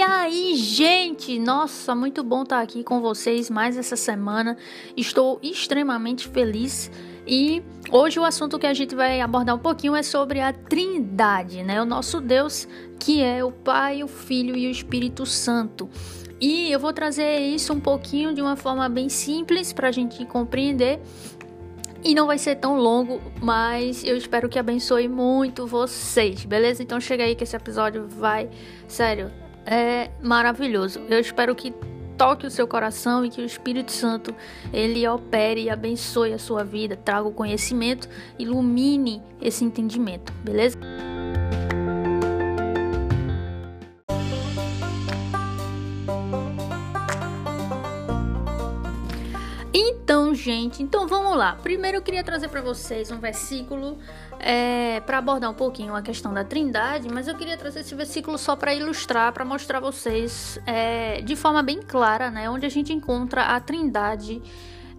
E aí, gente? Nossa, muito bom estar aqui com vocês mais essa semana. Estou extremamente feliz. E hoje o assunto que a gente vai abordar um pouquinho é sobre a Trindade, né? O nosso Deus, que é o Pai, o Filho e o Espírito Santo. E eu vou trazer isso um pouquinho de uma forma bem simples para a gente compreender e não vai ser tão longo, mas eu espero que abençoe muito vocês, beleza? Então chega aí que esse episódio vai, sério, é maravilhoso. Eu espero que toque o seu coração e que o Espírito Santo ele opere e abençoe a sua vida, traga o conhecimento, ilumine esse entendimento, beleza? Então, gente, então vamos lá. Primeiro eu queria trazer para vocês um versículo é, para abordar um pouquinho a questão da Trindade, mas eu queria trazer esse versículo só para ilustrar, para mostrar a vocês é, de forma bem clara, né, onde a gente encontra a Trindade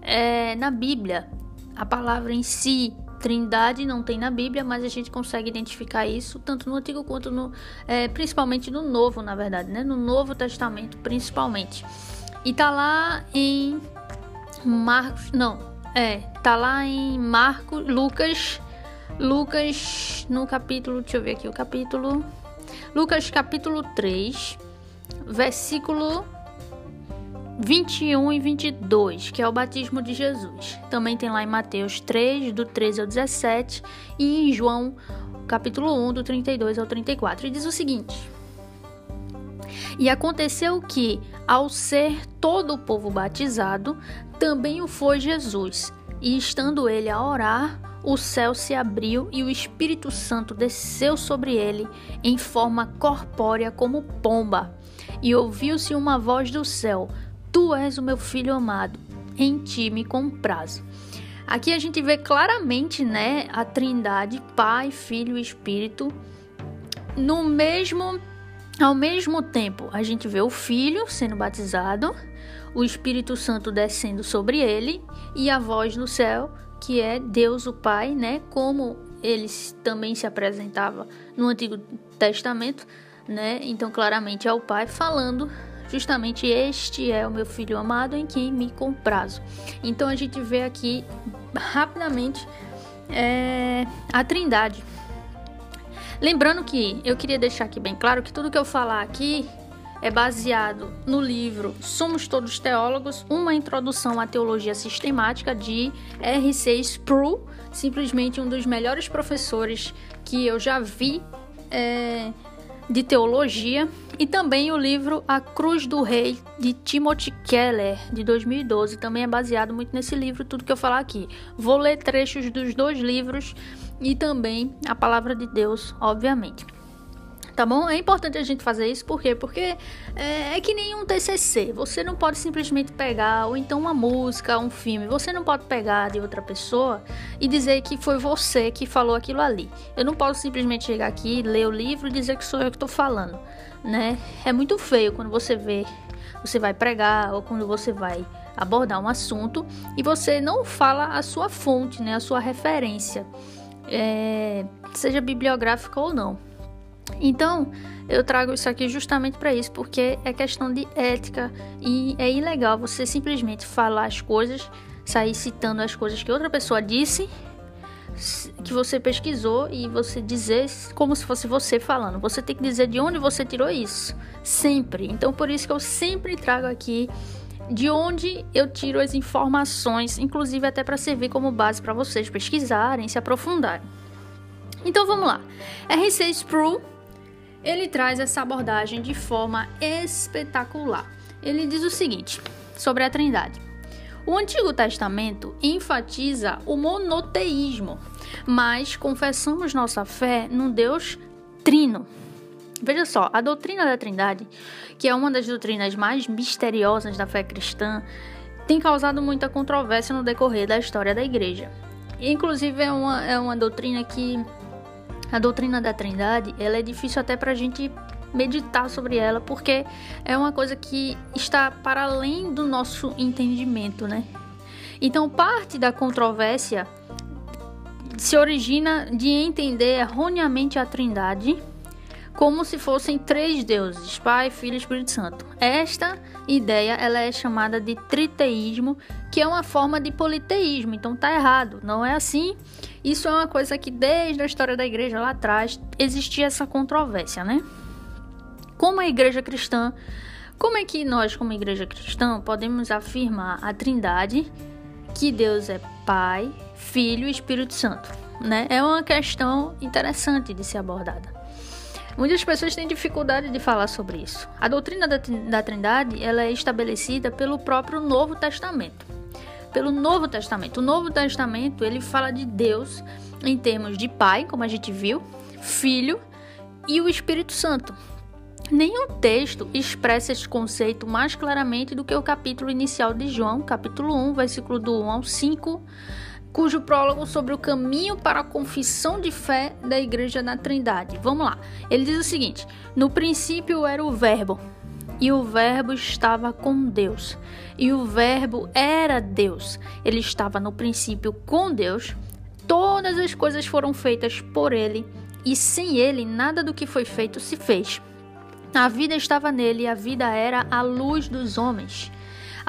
é, na Bíblia. A palavra em si, Trindade, não tem na Bíblia, mas a gente consegue identificar isso tanto no Antigo quanto no, é, principalmente no Novo, na verdade, né, no Novo Testamento, principalmente. E tá lá em Marcos, não, é, tá lá em Marcos, Lucas, Lucas no capítulo, deixa eu ver aqui o capítulo, Lucas capítulo 3, versículo 21 e 22, que é o batismo de Jesus. Também tem lá em Mateus 3, do 13 ao 17, e em João capítulo 1, do 32 ao 34. E diz o seguinte: E aconteceu que, ao ser todo o povo batizado, também o foi Jesus. E estando ele a orar, o céu se abriu e o Espírito Santo desceu sobre ele em forma corpórea como pomba. E ouviu-se uma voz do céu: Tu és o meu filho amado, em ti me comprazo. Aqui a gente vê claramente, né, a Trindade, Pai, Filho e Espírito no mesmo ao mesmo tempo. A gente vê o Filho sendo batizado, o Espírito Santo descendo sobre ele e a voz no céu, que é Deus o Pai, né? Como ele também se apresentava no Antigo Testamento, né? Então, claramente é o Pai falando justamente este é o meu filho amado em quem me comprazo. Então a gente vê aqui rapidamente é, a Trindade. Lembrando que eu queria deixar aqui bem claro que tudo que eu falar aqui é baseado no livro Somos Todos Teólogos, uma introdução à teologia sistemática de R.C. Sproul, simplesmente um dos melhores professores que eu já vi é, de teologia, e também o livro A Cruz do Rei de Timothy Keller, de 2012, também é baseado muito nesse livro, tudo que eu falar aqui. Vou ler trechos dos dois livros e também a palavra de Deus, obviamente tá bom? É importante a gente fazer isso, por quê? Porque é, é, que nem um TCC, você não pode simplesmente pegar, ou então uma música, um filme, você não pode pegar de outra pessoa e dizer que foi você que falou aquilo ali. Eu não posso simplesmente chegar aqui, ler o livro e dizer que sou eu que tô falando, né? É muito feio quando você vê, você vai pregar, ou quando você vai abordar um assunto e você não fala a sua fonte, né? A sua referência. É, seja bibliográfica ou não. Então, eu trago isso aqui justamente para isso, porque é questão de ética e é ilegal você simplesmente falar as coisas, sair citando as coisas que outra pessoa disse, que você pesquisou e você dizer como se fosse você falando. Você tem que dizer de onde você tirou isso, sempre. Então, por isso que eu sempre trago aqui de onde eu tiro as informações, inclusive até para servir como base para vocês pesquisarem, se aprofundarem. Então vamos lá. R.C. Sproul ele traz essa abordagem de forma espetacular. Ele diz o seguinte sobre a Trindade: o Antigo Testamento enfatiza o monoteísmo, mas confessamos nossa fé num Deus trino. Veja só, a doutrina da Trindade, que é uma das doutrinas mais misteriosas da fé cristã, tem causado muita controvérsia no decorrer da história da igreja. Inclusive, é uma, é uma doutrina que a doutrina da Trindade, ela é difícil até para a gente meditar sobre ela, porque é uma coisa que está para além do nosso entendimento, né? Então, parte da controvérsia se origina de entender erroneamente a Trindade como se fossem três deuses, Pai, Filho e Espírito Santo. Esta ideia ela é chamada de triteísmo, que é uma forma de politeísmo. Então tá errado, não é assim. Isso é uma coisa que desde a história da igreja lá atrás existia essa controvérsia, né? Como a igreja cristã, como é que nós, como igreja cristã, podemos afirmar a Trindade, que Deus é Pai, Filho e Espírito Santo? Né? É uma questão interessante de ser abordada. Muitas pessoas têm dificuldade de falar sobre isso. A doutrina da, da Trindade ela é estabelecida pelo próprio Novo Testamento. Pelo Novo Testamento. O Novo Testamento ele fala de Deus em termos de Pai, como a gente viu, Filho e o Espírito Santo. Nenhum texto expressa esse conceito mais claramente do que o capítulo inicial de João, capítulo 1, versículo do 1 ao 5, cujo prólogo sobre o caminho para a confissão de fé da Igreja da Trindade. Vamos lá. Ele diz o seguinte: No princípio era o Verbo, e o Verbo estava com Deus, e o Verbo era Deus. Ele estava no princípio com Deus. Todas as coisas foram feitas por ele, e sem ele nada do que foi feito se fez. A vida estava nele, e a vida era a luz dos homens.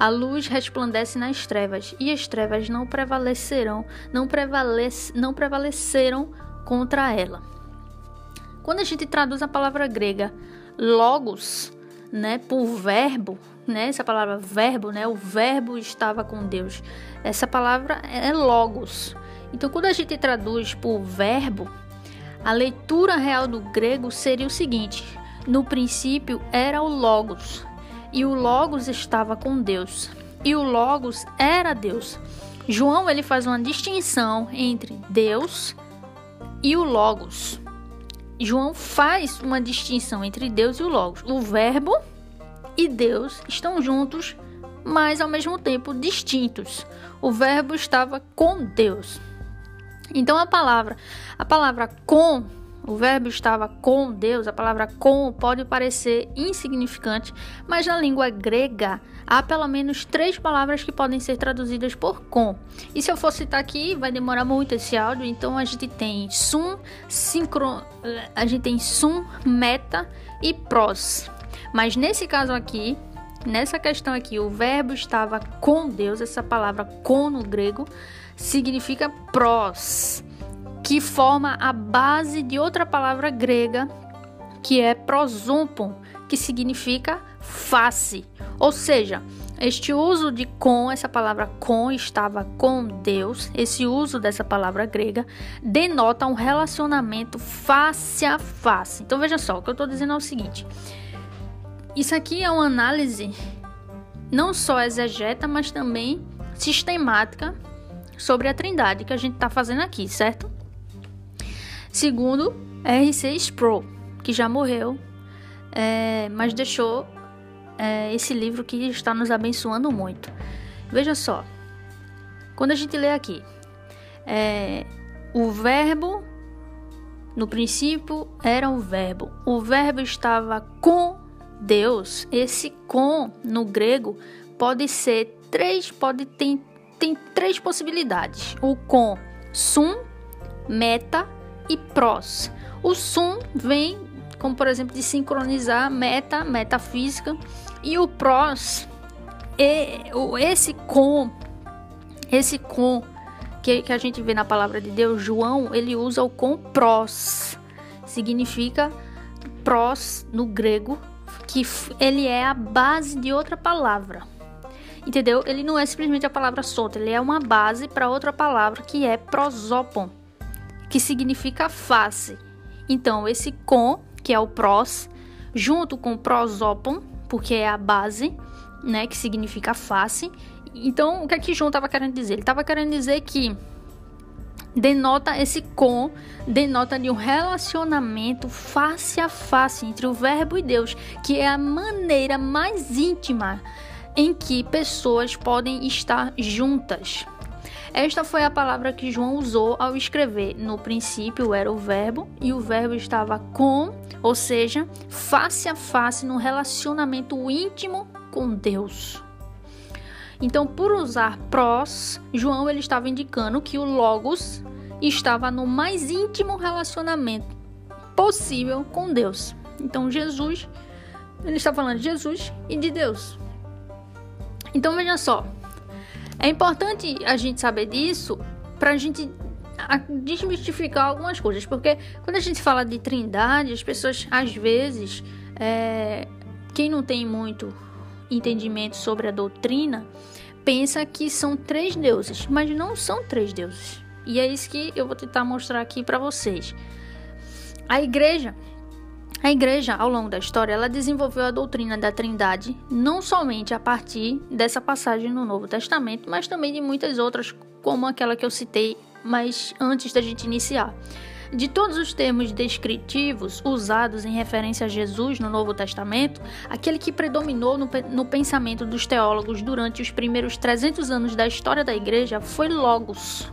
A luz resplandece nas trevas, e as trevas não prevalecerão, não, prevalece, não prevaleceram contra ela. Quando a gente traduz a palavra grega logos, né, por verbo, né, essa palavra verbo, né, o verbo estava com Deus. Essa palavra é logos. Então, quando a gente traduz por verbo, a leitura real do grego seria o seguinte: no princípio era o logos, e o Logos estava com Deus, e o Logos era Deus. João ele faz uma distinção entre Deus e o Logos. João faz uma distinção entre Deus e o Logos. O Verbo e Deus estão juntos, mas ao mesmo tempo distintos. O Verbo estava com Deus. Então a palavra, a palavra com o verbo estava com Deus, a palavra com pode parecer insignificante, mas na língua grega há pelo menos três palavras que podem ser traduzidas por com. E se eu for citar aqui, vai demorar muito esse áudio, então a gente tem sum, a gente tem sum, meta e pros. Mas nesse caso aqui, nessa questão aqui, o verbo estava com Deus, essa palavra com no grego significa pros que forma a base de outra palavra grega que é prosumpon, que significa face. Ou seja, este uso de com, essa palavra com estava com Deus, esse uso dessa palavra grega denota um relacionamento face a face. Então veja só, o que eu estou dizendo é o seguinte: isso aqui é uma análise não só exegeta, mas também sistemática sobre a Trindade que a gente está fazendo aqui, certo? Segundo, R6 Sproul, que já morreu, é, mas deixou é, esse livro que está nos abençoando muito. Veja só, quando a gente lê aqui, é, o verbo, no princípio era o verbo, o verbo estava com Deus. Esse com no grego pode ser três, pode ter tem três possibilidades: o com sum, meta e pros. O sum vem, como por exemplo, de sincronizar meta, metafísica, e o pros, e, esse com, esse com que, que a gente vê na palavra de Deus, João, ele usa o com pros, significa pros no grego, que ele é a base de outra palavra. Entendeu? Ele não é simplesmente a palavra solta, ele é uma base para outra palavra que é prosopon que significa face. Então, esse com, que é o pros, junto com prosopon, porque é a base, né, que significa face. Então, o que é que João estava querendo dizer? Ele estava querendo dizer que denota esse com, denota de um relacionamento face a face entre o Verbo e Deus, que é a maneira mais íntima em que pessoas podem estar juntas. Esta foi a palavra que João usou ao escrever. No princípio era o Verbo e o Verbo estava com, ou seja, face a face no relacionamento íntimo com Deus. Então, por usar pros, João ele estava indicando que o Logos estava no mais íntimo relacionamento possível com Deus. Então Jesus, ele está falando de Jesus e de Deus. Então veja só, é importante a gente saber disso para a gente desmistificar algumas coisas, porque quando a gente fala de trindade, as pessoas às vezes, é, quem não tem muito entendimento sobre a doutrina, pensa que são três deuses, mas não são três deuses. E é isso que eu vou tentar mostrar aqui para vocês. A igreja, a igreja ao longo da história, ela desenvolveu a doutrina da Trindade não somente a partir dessa passagem no Novo Testamento, mas também de muitas outras, como aquela que eu citei, mas antes da gente iniciar. De todos os termos descritivos usados em referência a Jesus no Novo Testamento, aquele que predominou no, no, pensamento dos teólogos durante os primeiros 300 anos da história da igreja foi Logos.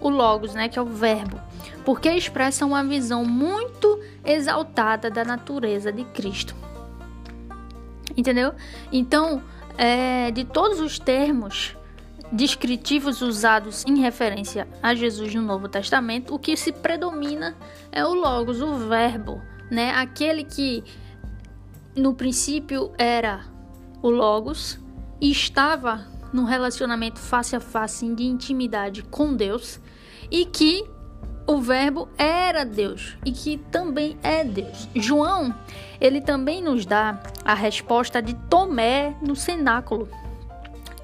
O Logos, né, que é o verbo, porque expressa uma visão muito exaltada da natureza de Cristo. Entendeu? Então, é, de todos os termos descritivos usados em referência a Jesus no Novo Testamento, o que se predomina é o logos, o verbo, né? Aquele que no princípio era o logos e estava num relacionamento face a face de intimidade com Deus e que o verbo era Deus e que também é Deus. João, ele também nos dá a resposta de Tomé no cenáculo.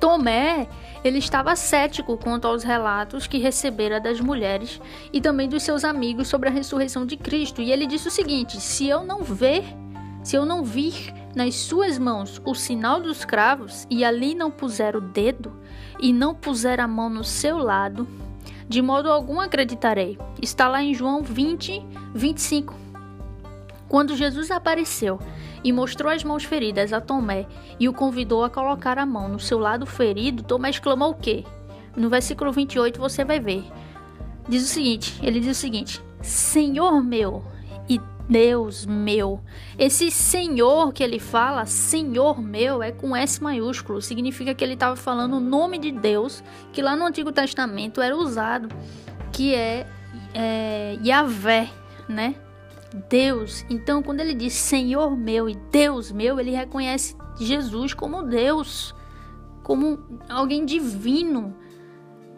Tomé, ele estava cético quanto aos relatos que recebera das mulheres e também dos seus amigos sobre a ressurreição de Cristo, e ele disse o seguinte: se eu não ver, se eu não vir nas suas mãos o sinal dos cravos e ali não puser o dedo e não puser a mão no seu lado, de modo algum acreditarei. Está lá em João 20, 25. Quando Jesus apareceu e mostrou as mãos feridas a Tomé e o convidou a colocar a mão no seu lado ferido, Tomé exclamou o quê? No versículo 28 você vai ver. Diz o seguinte, ele diz o seguinte: Senhor meu Deus meu. Esse Senhor que ele fala, Senhor meu, é com S maiúsculo. Significa que ele estava falando o nome de Deus, que lá no Antigo Testamento era usado, que é, é Yahvé, né? Deus. Então, quando ele diz Senhor meu e Deus meu, ele reconhece Jesus como Deus, como alguém divino,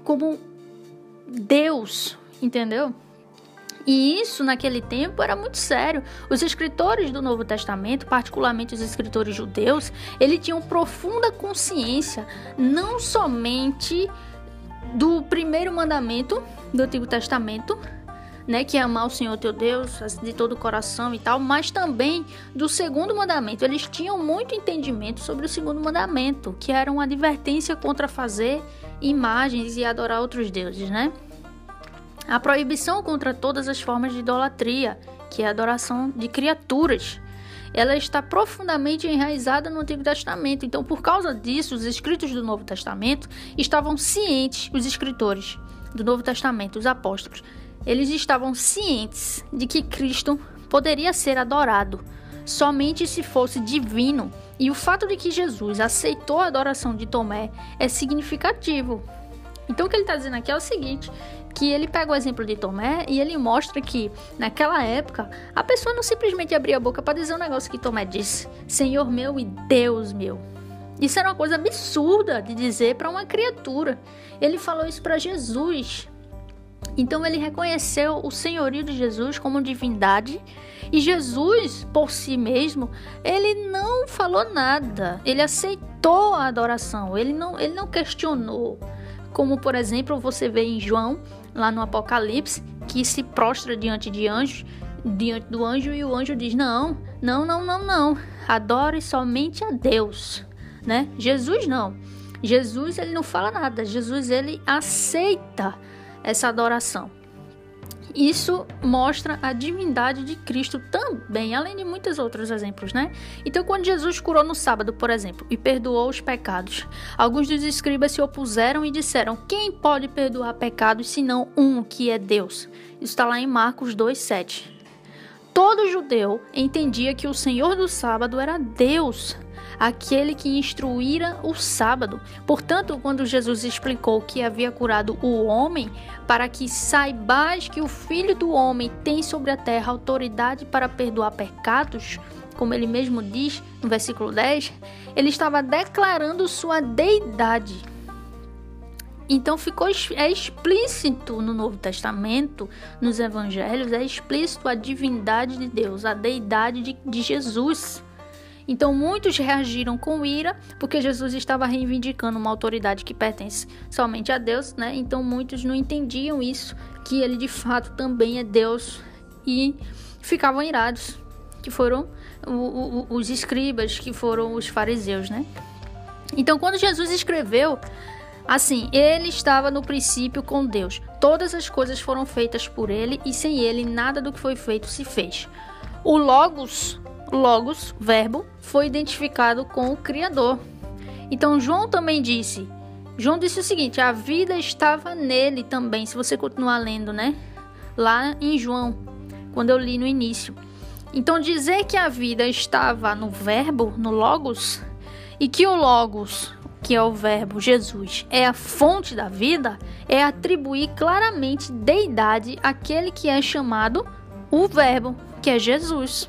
como Deus, entendeu? E isso naquele tempo era muito sério. Os escritores do Novo Testamento, particularmente os escritores judeus, eles tinham profunda consciência não somente do primeiro mandamento do Antigo Testamento, né, que é amar o Senhor teu Deus de todo o coração e tal, mas também do segundo mandamento. Eles tinham muito entendimento sobre o segundo mandamento, que era uma advertência contra fazer imagens e adorar outros deuses, né? A proibição contra todas as formas de idolatria, que é a adoração de criaturas, ela está profundamente enraizada no Antigo Testamento. Então, por causa disso, os escritos do Novo Testamento estavam cientes, os escritores do Novo Testamento, os apóstolos, eles estavam cientes de que Cristo poderia ser adorado somente se fosse divino. E o fato de que Jesus aceitou a adoração de Tomé é significativo. Então o que ele está dizendo aqui é o seguinte: que ele pega o exemplo de Tomé e ele mostra que naquela época a pessoa não simplesmente abria a boca para dizer um negócio que Tomé disse: Senhor meu e Deus meu. Isso era uma coisa absurda de dizer para uma criatura. Ele falou isso para Jesus. Então ele reconheceu o senhorio de Jesus como divindade e Jesus, por si mesmo, ele não falou nada. Ele aceitou a adoração, ele não, ele não questionou. Como, por exemplo, você vê em João, lá no Apocalipse, que se prostra diante de anjos, diante do anjo e o anjo diz: "Não, não, não, não, não. Adore somente a Deus", né? Jesus não. Jesus ele não fala nada. Jesus ele aceita essa adoração. Isso mostra a divindade de Cristo também, além de muitos outros exemplos, né? Então, quando Jesus curou no sábado, por exemplo, e perdoou os pecados, alguns dos escribas se opuseram e disseram: Quem pode perdoar pecados senão um que é Deus? Isso está lá em Marcos 2,7. Todo judeu entendia que o Senhor do sábado era Deus, aquele que instruíra o sábado. Portanto, quando Jesus explicou que havia curado o homem, para que saibais que o Filho do Homem tem sobre a terra autoridade para perdoar pecados, como ele mesmo diz no versículo 10, ele estava declarando sua deidade. Então ficou é explícito no Novo Testamento, nos Evangelhos, é explícito a divindade de Deus, a deidade de, de Jesus. Então muitos reagiram com ira, porque Jesus estava reivindicando uma autoridade que pertence somente a Deus, né? Então muitos não entendiam isso, que ele de fato também é Deus e ficavam irados, que foram os escribas, que foram os fariseus, né? Então quando Jesus escreveu Assim, ele estava no princípio com Deus. Todas as coisas foram feitas por ele e sem ele nada do que foi feito se fez. O Logos, Logos, verbo, foi identificado com o Criador. Então João também disse, João disse o seguinte: a vida estava nele também. Se você continuar lendo, né? Lá em João, quando eu li no início. Então dizer que a vida estava no verbo, no logos, e que o logos que é o Verbo Jesus, é a fonte da vida, é atribuir claramente deidade àquele que é chamado o Verbo, que é Jesus.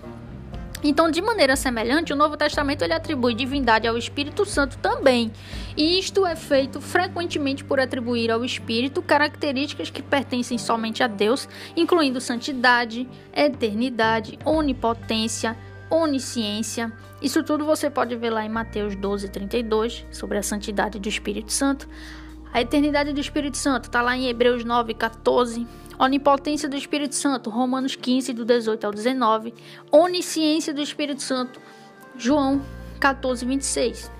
Então, de maneira semelhante, o Novo Testamento ele atribui divindade ao Espírito Santo também. E isto é feito frequentemente por atribuir ao Espírito características que pertencem somente a Deus, incluindo santidade, eternidade, onipotência, onisciência. Isso tudo você pode ver lá em Mateus 12, 32, sobre a santidade do Espírito Santo. A eternidade do Espírito Santo está lá em Hebreus 9, 14. Onipotência do Espírito Santo, Romanos 15, do 18 ao 19. Onisciência do Espírito Santo, João 14, 26.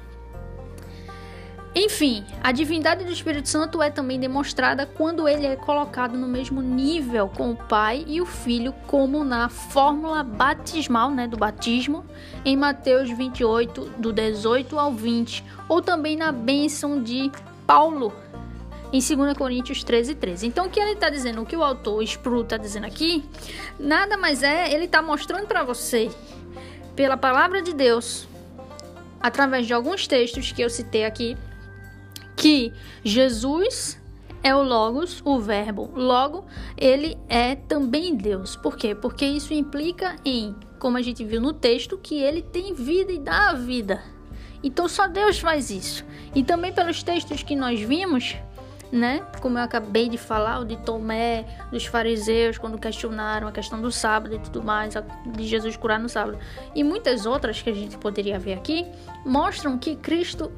Enfim, a divindade do Espírito Santo é também demonstrada quando ele é colocado no mesmo nível com o Pai e o Filho, como na fórmula batismal né, do batismo, em Mateus 28, do 18 ao 20, ou também na bênção de Paulo, em 2 Coríntios 13, 13. Então, o que ele está dizendo, o que o autor Spru está dizendo aqui, nada mais é, ele está mostrando para você, pela palavra de Deus, através de alguns textos que eu citei aqui, que Jesus é o Logos, o Verbo. Logo, ele é também Deus. Por quê? Porque isso implica em, como a gente viu no texto, que ele tem vida e dá a vida. Então só Deus faz isso. E também pelos textos que nós vimos, né? Como eu acabei de falar, o de Tomé, dos fariseus, quando questionaram a questão do sábado e tudo mais, de Jesus curar no sábado. E muitas outras que a gente poderia ver aqui, mostram que Cristo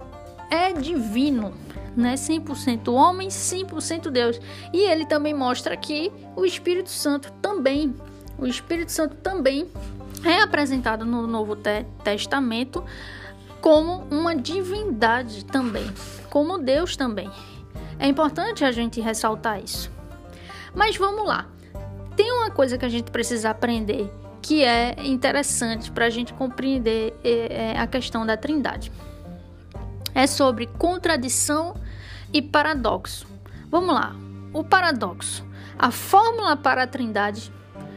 é divino, né? 100% homem, 100% Deus. E ele também mostra que o Espírito Santo também, o Espírito Santo também é apresentado no Novo Testamento como uma divindade também, como Deus também. É importante a gente ressaltar isso. Mas vamos lá. Tem uma coisa que a gente precisa aprender que é interessante para a gente compreender é, é, a questão da Trindade é sobre contradição e paradoxo. Vamos lá. O paradoxo. A fórmula para a Trindade,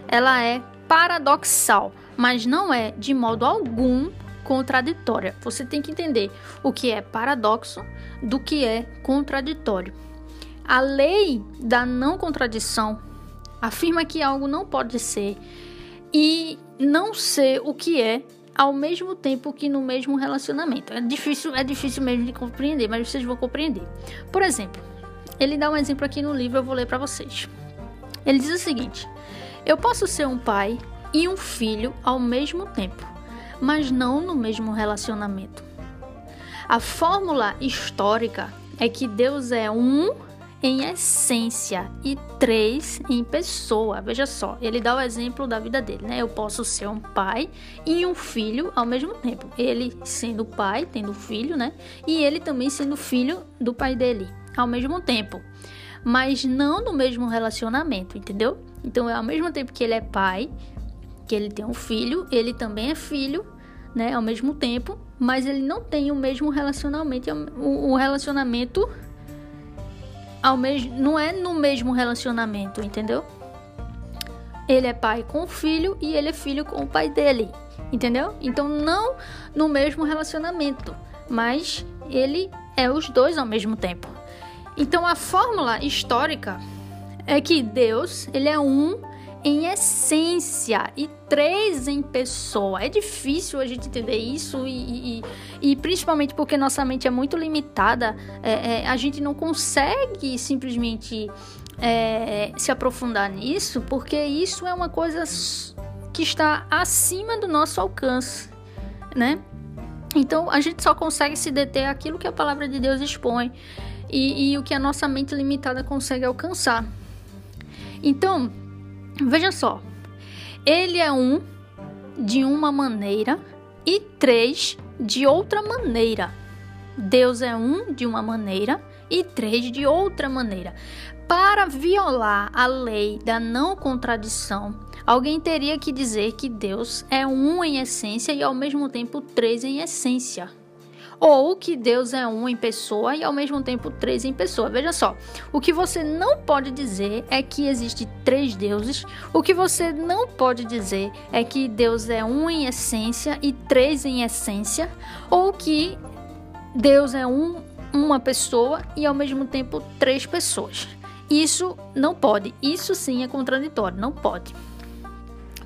ela é paradoxal, mas não é de modo algum contraditória. Você tem que entender o que é paradoxo do que é contraditório. A lei da não contradição afirma que algo não pode ser e não ser o que é ao mesmo tempo que no mesmo relacionamento. É difícil, é difícil mesmo de compreender, mas vocês vão compreender. Por exemplo, ele dá um exemplo aqui no livro, eu vou ler para vocês. Ele diz o seguinte: Eu posso ser um pai e um filho ao mesmo tempo, mas não no mesmo relacionamento. A fórmula histórica é que Deus é um em essência e três em pessoa. Veja só, ele dá o exemplo da vida dele, né? Eu posso ser um pai e um filho ao mesmo tempo. Ele sendo pai, tendo filho, né? E ele também sendo filho do pai dele ao mesmo tempo. Mas não no mesmo relacionamento, entendeu? Então, ao mesmo tempo que ele é pai, que ele tem um filho, ele também é filho, né? Ao mesmo tempo, mas ele não tem o mesmo relacionamento, o relacionamento ao mesmo, não é no mesmo relacionamento, entendeu? Ele é pai com o filho e ele é filho com o pai dele. Entendeu? Então, não no mesmo relacionamento, mas ele é os dois ao mesmo tempo. Então, a fórmula histórica é que Deus, ele é um em essência e três em pessoa. É difícil a gente entender isso e, e, e principalmente porque nossa mente é muito limitada, é, é, a gente não consegue simplesmente é, se aprofundar nisso, porque isso é uma coisa que está acima do nosso alcance, né? Então a gente só consegue se deter aquilo que a palavra de Deus expõe e, e o que a nossa mente limitada consegue alcançar. Então, veja só, ele é um de uma maneira e três de outra maneira. Deus é um de uma maneira e três de outra maneira. Para violar a lei da não contradição, alguém teria que dizer que Deus é um em essência e ao mesmo tempo três em essência. Ou que Deus é um em pessoa e ao mesmo tempo três em pessoa. Veja só, o que você não pode dizer é que existe três deuses. O que você não pode dizer é que Deus é um em essência e três em essência. Ou que Deus é um, uma pessoa e ao mesmo tempo três pessoas. Isso não pode. Isso sim é contraditório, não pode.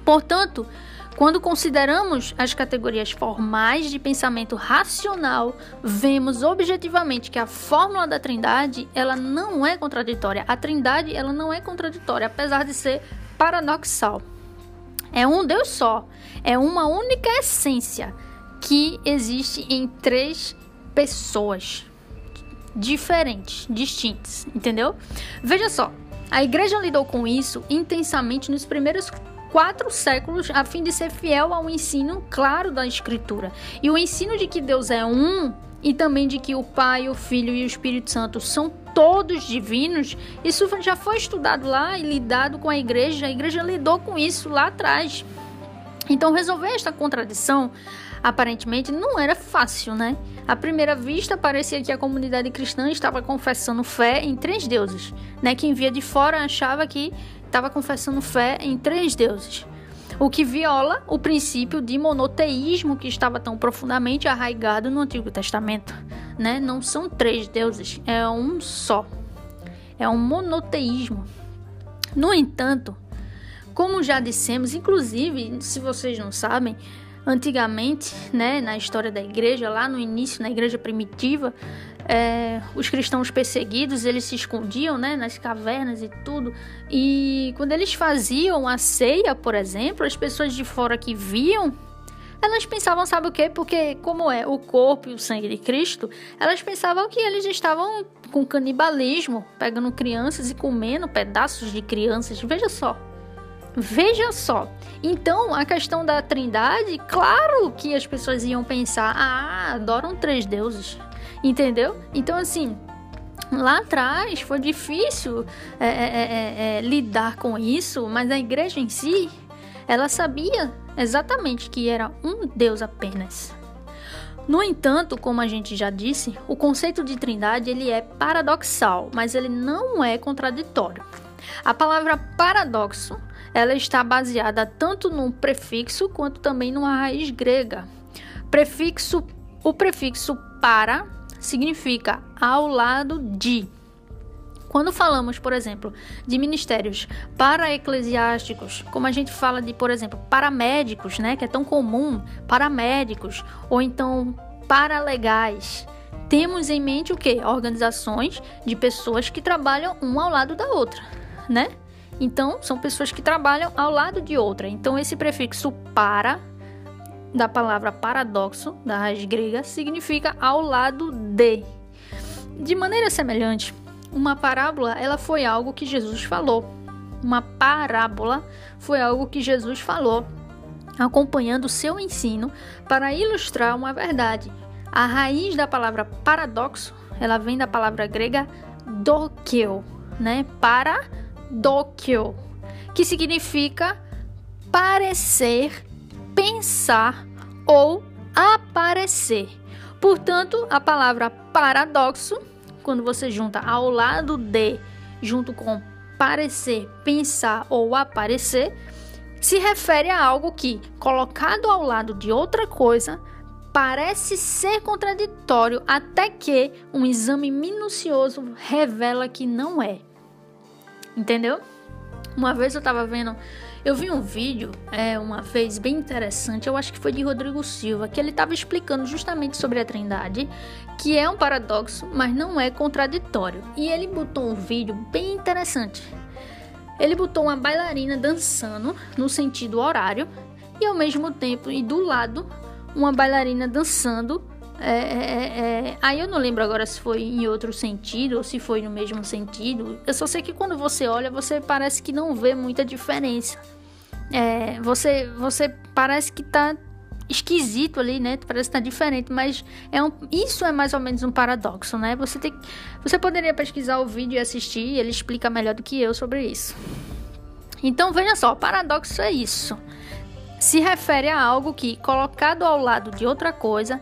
Portanto, quando consideramos as categorias formais de pensamento racional, vemos objetivamente que a fórmula da Trindade, ela não é contraditória. A Trindade, ela não é contraditória, apesar de ser paradoxal. É um Deus só, é uma única essência que existe em três pessoas diferentes, distintos, entendeu? Veja só, a igreja lidou com isso intensamente nos primeiros quatro séculos a fim de ser fiel ao ensino claro da Escritura. E o ensino de que Deus é um e também de que o Pai, o Filho e o Espírito Santo são todos divinos, isso já foi estudado lá e lidado com a igreja. A igreja lidou com isso lá atrás. Então, resolver esta contradição aparentemente não era fácil, né? À primeira vista, parecia que a comunidade cristã estava confessando fé em três deuses, né? Quem via de fora achava que estava confessando fé em três deuses, o que viola o princípio de monoteísmo que estava tão profundamente arraigado no Antigo Testamento, né? Não são três deuses, é um só. É um monoteísmo. No entanto, como já dissemos, inclusive, se vocês não sabem, Antigamente, né, na história da igreja, lá no início, na igreja primitiva, é, os cristãos perseguidos eles se escondiam né, nas cavernas e tudo. E quando eles faziam a ceia, por exemplo, as pessoas de fora que viam, elas pensavam, sabe o quê? Porque, como é o corpo e o sangue de Cristo, elas pensavam que eles estavam com canibalismo, pegando crianças e comendo pedaços de crianças. Veja só. Veja só. Então, a questão da trindade, claro que as pessoas iam pensar: ah, adoram três deuses. Entendeu? Então, assim, lá atrás foi difícil é, é, é, é, lidar com isso, mas a igreja em si, ela sabia exatamente que era um Deus apenas. No entanto, como a gente já disse, o conceito de trindade ele é paradoxal, mas ele não é contraditório. A palavra paradoxo ela está baseada tanto no prefixo quanto também numa raiz grega. Prefixo, o prefixo para significa ao lado de. Quando falamos, por exemplo, de ministérios para-eclesiásticos, como a gente fala de, por exemplo, paramédicos, né, que é tão comum, paramédicos, ou então paralegais, temos em mente o que? Organizações de pessoas que trabalham um ao lado da outra, né? Então, são pessoas que trabalham ao lado de outra. Então, esse prefixo para, da palavra paradoxo, da raiz grega, significa ao lado de. De maneira semelhante, uma parábola ela foi algo que Jesus falou. Uma parábola foi algo que Jesus falou, acompanhando seu ensino para ilustrar uma verdade. A raiz da palavra paradoxo, ela vem da palavra grega dokeo, né? Para dokyo, que significa parecer, pensar ou aparecer. Portanto, a palavra paradoxo, quando você junta ao lado de, junto com parecer, pensar ou aparecer, se refere a algo que, colocado ao lado de outra coisa, parece ser contraditório até que um exame minucioso revela que não é. Entendeu? Uma vez eu estava vendo, eu vi um vídeo, é, uma vez bem interessante, eu acho que foi de Rodrigo Silva, que ele estava explicando justamente sobre a Trindade, que é um paradoxo, mas não é contraditório. E ele botou um vídeo bem interessante. Ele botou uma bailarina dançando no sentido horário e ao mesmo tempo e do lado uma bailarina dançando. É, é, é, é, aí eu não lembro agora se foi em outro sentido ou se foi no mesmo sentido. Eu só sei que quando você olha, você parece que não vê muita diferença. É, você, você parece que tá esquisito ali, né? Parece que tá diferente, mas é um, isso é mais ou menos um paradoxo, né? Você tem, você poderia pesquisar o vídeo e assistir, ele explica melhor do que eu sobre isso. Então veja só, paradoxo é isso. Se refere a algo que, colocado ao lado de outra coisa,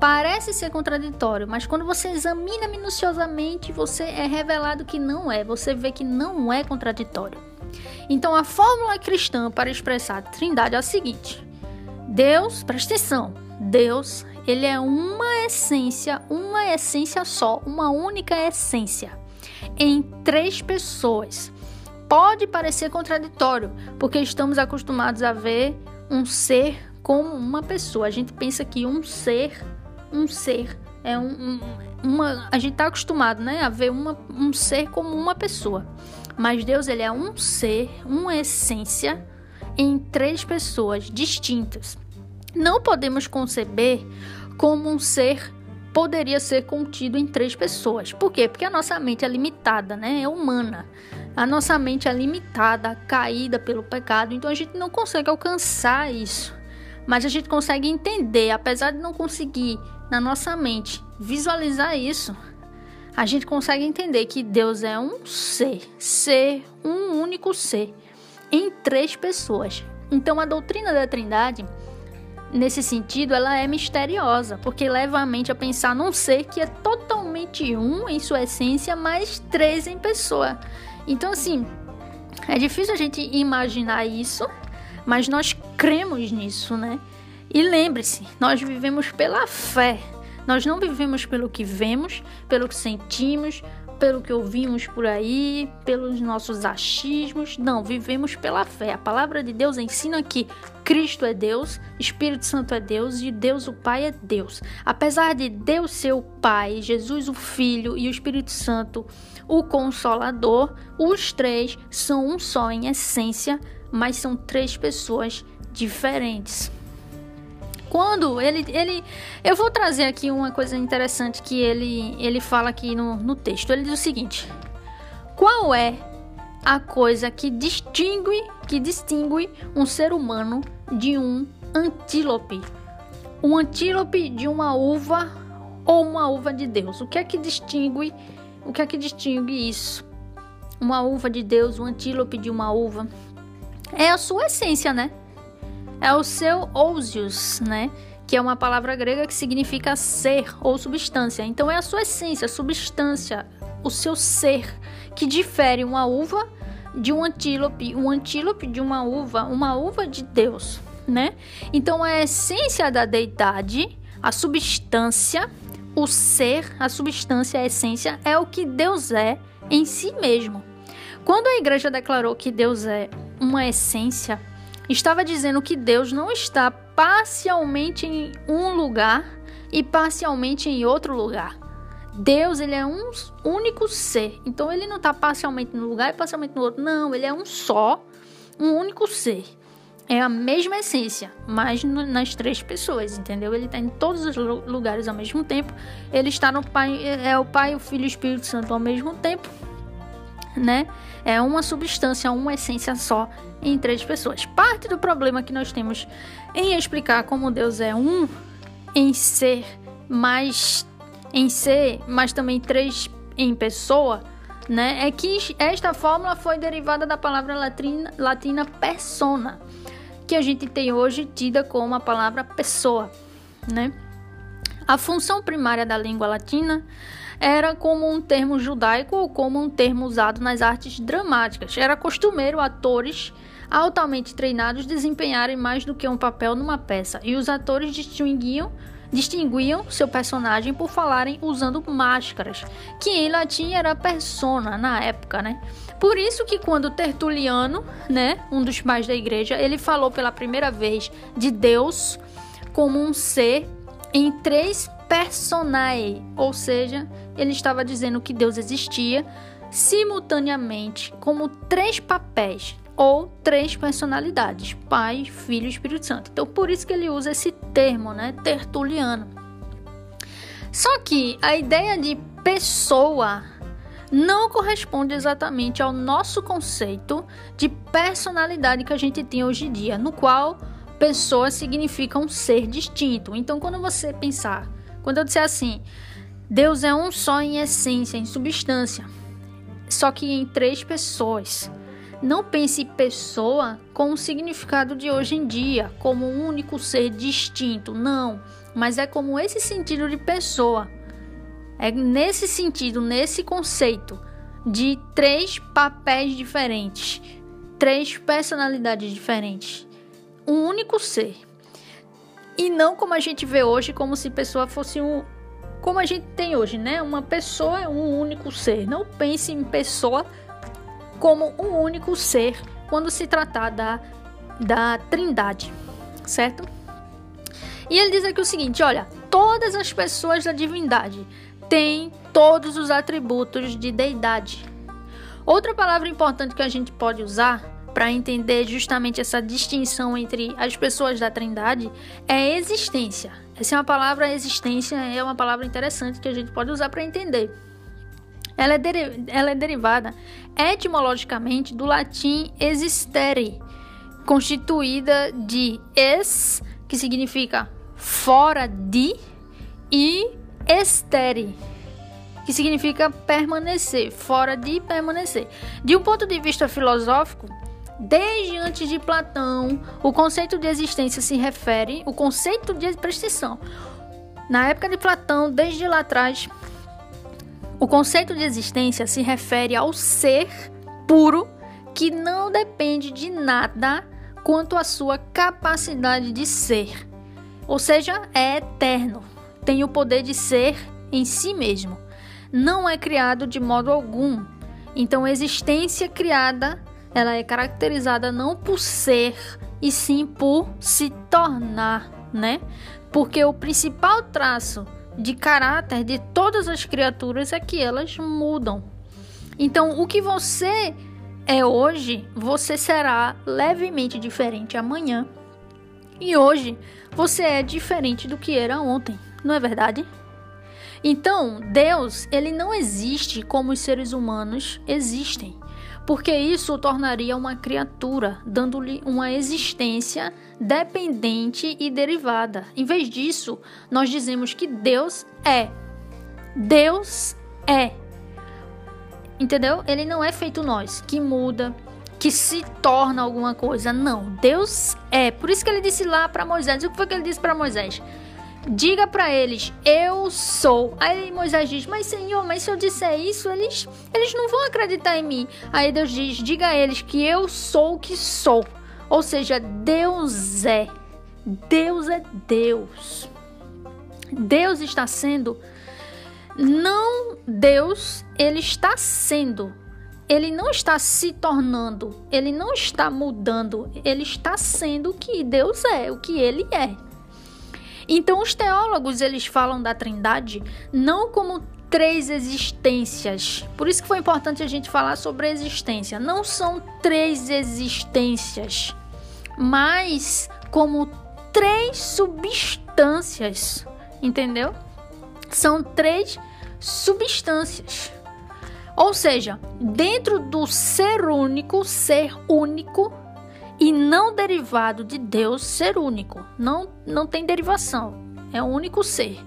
parece ser contraditório, mas quando você examina minuciosamente, você é revelado que não é, você vê que não é contraditório. Então a fórmula cristã para expressar a Trindade é a seguinte: Deus, presta atenção, Deus, ele é uma essência, uma essência só, uma única essência, em três pessoas. Pode parecer contraditório, porque estamos acostumados a ver um ser como uma pessoa. A gente pensa que um ser, um ser é um, um uma, a gente está acostumado, né, a ver uma, um ser como uma pessoa. Mas Deus ele é um ser, uma essência em três pessoas distintas não podemos conceber como um ser poderia ser contido em três pessoas. Por quê? Porque a nossa mente é limitada, né? É humana. A nossa mente é limitada, caída pelo pecado, então a gente não consegue alcançar isso. Mas a gente consegue entender, apesar de não conseguir na nossa mente visualizar isso, a gente consegue entender que Deus é um ser, ser, um único ser, em três pessoas. Então a doutrina da Trindade nesse sentido, ela é misteriosa, porque leva a mente a pensar num ser que é totalmente um em sua essência, mas três em pessoa. Então, assim, é difícil a gente imaginar isso, mas nós cremos nisso, né? E lembre-se, nós vivemos pela fé. Nós não vivemos pelo que vemos, pelo que sentimos, pelo que ouvimos por aí, pelos nossos achismos. Não, vivemos pela fé. A palavra de Deus ensina que Cristo é Deus, Espírito Santo é Deus e Deus o Pai é Deus. Apesar de Deus ser o Pai, Jesus o Filho e o Espírito Santo o Consolador, os três são um só em essência, mas são três pessoas diferentes quando ele, ele. Eu vou trazer aqui uma coisa interessante que ele, ele fala aqui no, no texto. Ele diz o seguinte: Qual é a coisa que distingue, que distingue um ser humano de um antílope? Um antílope de uma uva ou uma uva de Deus? O que é que distingue? O que é que distingue isso? Uma uva de Deus, um antílope de uma uva. É a sua essência, né? É o seu ousios, né? Que é uma palavra grega que significa ser ou substância. Então é a sua essência, a substância, o seu ser, que difere uma uva de um antílope, um antílope de uma uva, uma uva de Deus, né? Então a essência da deidade, a substância, o ser, a substância, a essência é o que Deus é em si mesmo. Quando a igreja declarou que Deus é uma essência, estava dizendo que Deus não está parcialmente em um lugar e parcialmente em outro lugar. Deus, ele é um único ser. Então ele não está parcialmente num lugar e parcialmente no outro. Não, ele é um só, um único ser. É a mesma essência, mas nas três pessoas, entendeu? Ele está em todos os lugares ao mesmo tempo. Ele está no Pai, é o Pai, o Filho e o Espírito Santo ao mesmo tempo, né? É uma substância, uma essência só em três pessoas. Parte do problema que nós temos em explicar como Deus é um em ser, mas em ser, mas também três em pessoa, né? É que esta fórmula foi derivada da palavra latina, latina persona, que a gente tem hoje tida como a palavra pessoa, né? A função primária da língua latina era como um termo judaico ou como um termo usado nas artes dramáticas. Era costumeiro atores altamente treinados desempenharem mais do que um papel numa peça, e os atores distinguiam distinguiam seu personagem por falarem usando máscaras, que em latim era persona na época, né? Por isso que quando Tertuliano, né, um dos pais da igreja, ele falou pela primeira vez de Deus como um ser em três personae, ou seja, ele estava dizendo que Deus existia simultaneamente como três papéis ou três personalidades: Pai, Filho e Espírito Santo. Então, por isso que ele usa esse termo, né, tertuliano. Só que a ideia de pessoa não corresponde exatamente ao nosso conceito de personalidade que a gente tem hoje em dia, no qual pessoa significa um ser distinto. Então, quando você pensar, quando eu disser assim, Deus é um só em essência, em substância, só que em três pessoas. Não pense pessoa com o significado de hoje em dia, como um único ser distinto, não, mas é como esse sentido de pessoa. É nesse sentido, nesse conceito de três papéis diferentes, três personalidades diferentes, um único ser. E não como a gente vê hoje, como se pessoa fosse um. Como a gente tem hoje, né? Uma pessoa é um único ser. Não pense em pessoa como um único ser quando se tratar da, da trindade, certo? E ele diz aqui o seguinte: olha, todas as pessoas da divindade têm todos os atributos de deidade. Outra palavra importante que a gente pode usar para entender justamente essa distinção entre as pessoas da Trindade é existência. Essa é uma palavra existência é uma palavra interessante que a gente pode usar para entender. Ela é, ela é derivada etimologicamente do latim existere, constituída de es, que significa fora de, e estere, que significa permanecer, fora de permanecer. De um ponto de vista filosófico, desde antes de Platão, o conceito de existência se refere, o conceito de prestação. Na época de Platão, desde lá atrás, o conceito de existência se refere ao ser puro que não depende de nada quanto à sua capacidade de ser. Ou seja, é eterno, tem o poder de ser em si mesmo. Não é criado de modo algum. Então, existência criada, ela é caracterizada não por ser, e sim por se tornar, né? Porque o principal traço de caráter de todas as criaturas é que elas mudam. Então, o que você é hoje, você será levemente diferente amanhã. E hoje, você é diferente do que era ontem, não é verdade? Então, Deus, ele não existe como os seres humanos existem porque isso o tornaria uma criatura, dando-lhe uma existência dependente e derivada. Em vez disso, nós dizemos que Deus é. Deus é. Entendeu? Ele não é feito nós, que muda, que se torna alguma coisa. Não, Deus é. Por isso que ele disse lá para Moisés. O que foi que ele disse para Moisés? Diga para eles, eu sou. Aí Moisés diz, mas Senhor, mas se eu disser isso, eles, eles não vão acreditar em mim. Aí Deus diz, diga a eles que eu sou o que sou. Ou seja, Deus é. Deus é Deus. Deus está sendo. Não Deus, ele está sendo. Ele não está se tornando, ele não está mudando, ele está sendo o que Deus é, o que ele é. Então os teólogos eles falam da Trindade não como três existências. Por isso que foi importante a gente falar sobre existência. Não são três existências, mas como três substâncias, entendeu? São três substâncias. Ou seja, dentro do ser único, ser único, e não derivado de Deus ser único. Não, não tem derivação, é o único ser.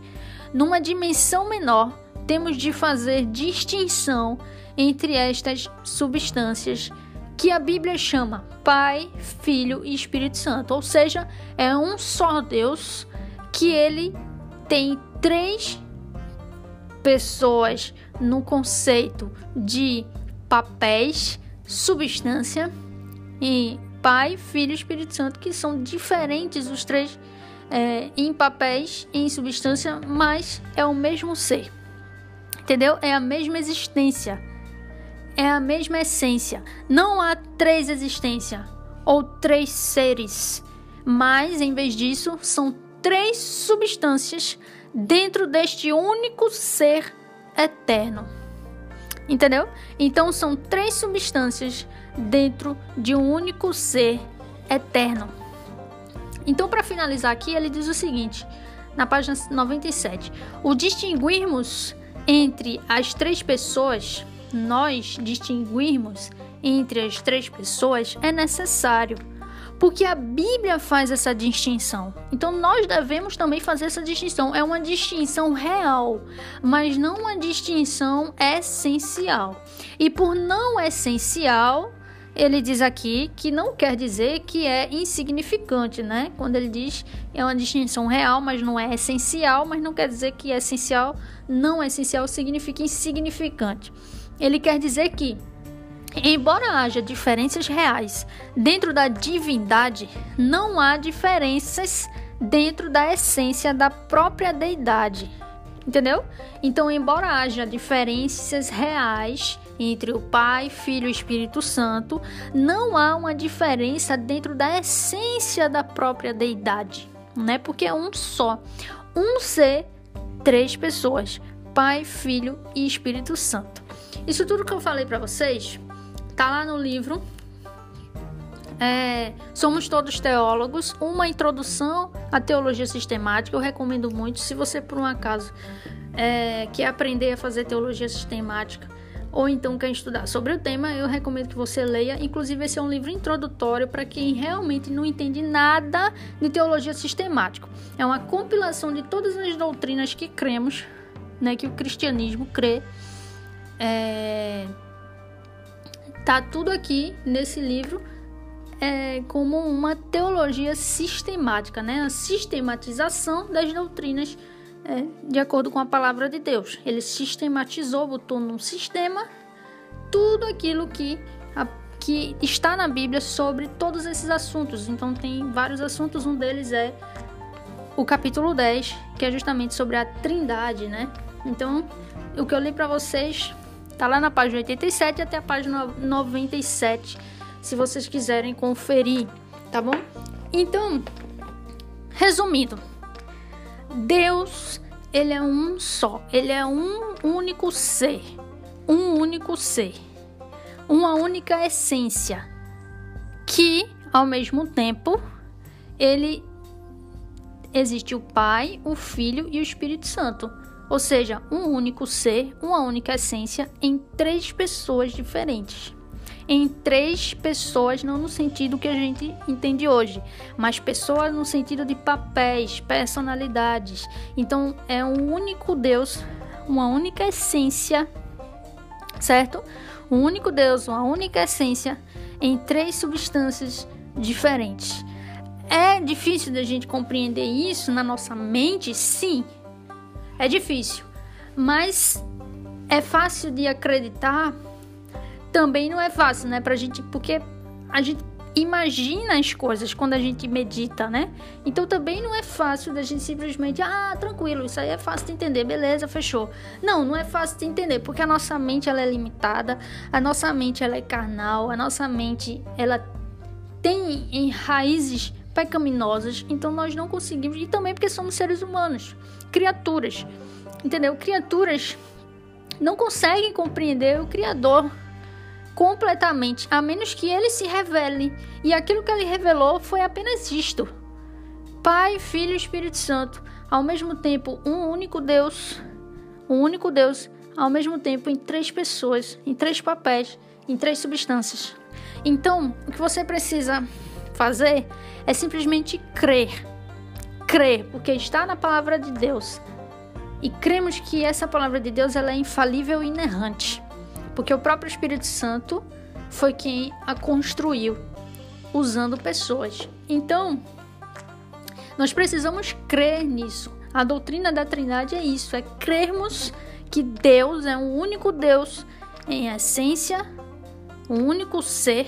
Numa dimensão menor, temos de fazer distinção entre estas substâncias que a Bíblia chama Pai, Filho e Espírito Santo. Ou seja, é um só Deus que ele tem três pessoas no conceito de papéis, substância e Pai, Filho e Espírito Santo, que são diferentes os três é, em papéis em substância, mas é o mesmo ser. Entendeu? É a mesma existência. É a mesma essência. Não há três existências ou três seres, mas em vez disso, são três substâncias dentro deste único ser eterno. Entendeu? Então são três substâncias dentro de um único ser eterno. Então, para finalizar aqui, ele diz o seguinte, na página 97: O distinguirmos entre as três pessoas, nós distinguirmos entre as três pessoas é necessário, porque a Bíblia faz essa distinção. Então nós devemos também fazer essa distinção. É uma distinção real, mas não uma distinção essencial. E por não essencial, ele diz aqui que não quer dizer que é insignificante, né? Quando ele diz é uma distinção real, mas não é essencial, mas não quer dizer que é essencial, não é essencial significa insignificante. Ele quer dizer que Embora haja diferenças reais dentro da divindade, não há diferenças dentro da essência da própria deidade. Entendeu? Então, embora haja diferenças reais entre o Pai, Filho e Espírito Santo, não há uma diferença dentro da essência da própria deidade, né? Porque é um só, um ser, três pessoas: Pai, Filho e Espírito Santo. Isso tudo que eu falei para vocês tá lá no livro. É, Somos Todos Teólogos, uma introdução à teologia sistemática. Eu recomendo muito. Se você, por um acaso, é, quer aprender a fazer teologia sistemática ou então quer estudar sobre o tema, eu recomendo que você leia. Inclusive, esse é um livro introdutório para quem realmente não entende nada de teologia sistemática. É uma compilação de todas as doutrinas que cremos, né, que o cristianismo crê. É, tá tudo aqui nesse livro é, como uma teologia sistemática, né? A sistematização das doutrinas de acordo com a palavra de Deus. Ele sistematizou, botou num sistema tudo aquilo que, a, que está na Bíblia sobre todos esses assuntos. Então tem vários assuntos, um deles é o capítulo 10, que é justamente sobre a Trindade, né? Então, o que eu li para vocês Tá lá na página 87 até a página 97, se vocês quiserem conferir, tá bom? Então, resumindo, Deus, ele é um só, ele é um único ser, um único ser, uma única essência, que ao mesmo tempo ele existe o Pai, o Filho e o Espírito Santo. Ou seja, um único ser, uma única essência em três pessoas diferentes. Em três pessoas, não no sentido que a gente entende hoje, mas pessoas no sentido de papéis, personalidades. Então, é um único Deus, uma única essência, certo? Um único Deus, uma única essência em três substâncias diferentes. É difícil da gente compreender isso na nossa mente? Sim, é difícil, mas é fácil de acreditar. Também não é fácil, né, pra gente, porque a gente imagina as coisas quando a gente medita, né? Então também não é fácil da gente simplesmente, ah, tranquilo, isso aí é fácil de entender, beleza, fechou. Não, não é fácil de entender, porque a nossa mente ela é limitada, a nossa mente ela é carnal, a nossa mente ela tem em raízes pecaminosas, então nós não conseguimos, e também porque somos seres humanos, criaturas, entendeu? Criaturas não conseguem compreender o Criador completamente, a menos que ele se revele, e aquilo que ele revelou foi apenas isto: Pai, Filho e Espírito Santo, ao mesmo tempo um único Deus, um único Deus, ao mesmo tempo em três pessoas, em três papéis, em três substâncias. Então, o que você precisa fazer é simplesmente crer. Crer, porque está na palavra de Deus. E cremos que essa palavra de Deus ela é infalível e inerrante, porque o próprio Espírito Santo foi quem a construiu usando pessoas. Então, nós precisamos crer nisso. A doutrina da Trindade é isso, é crermos que Deus é um único Deus em essência, um único ser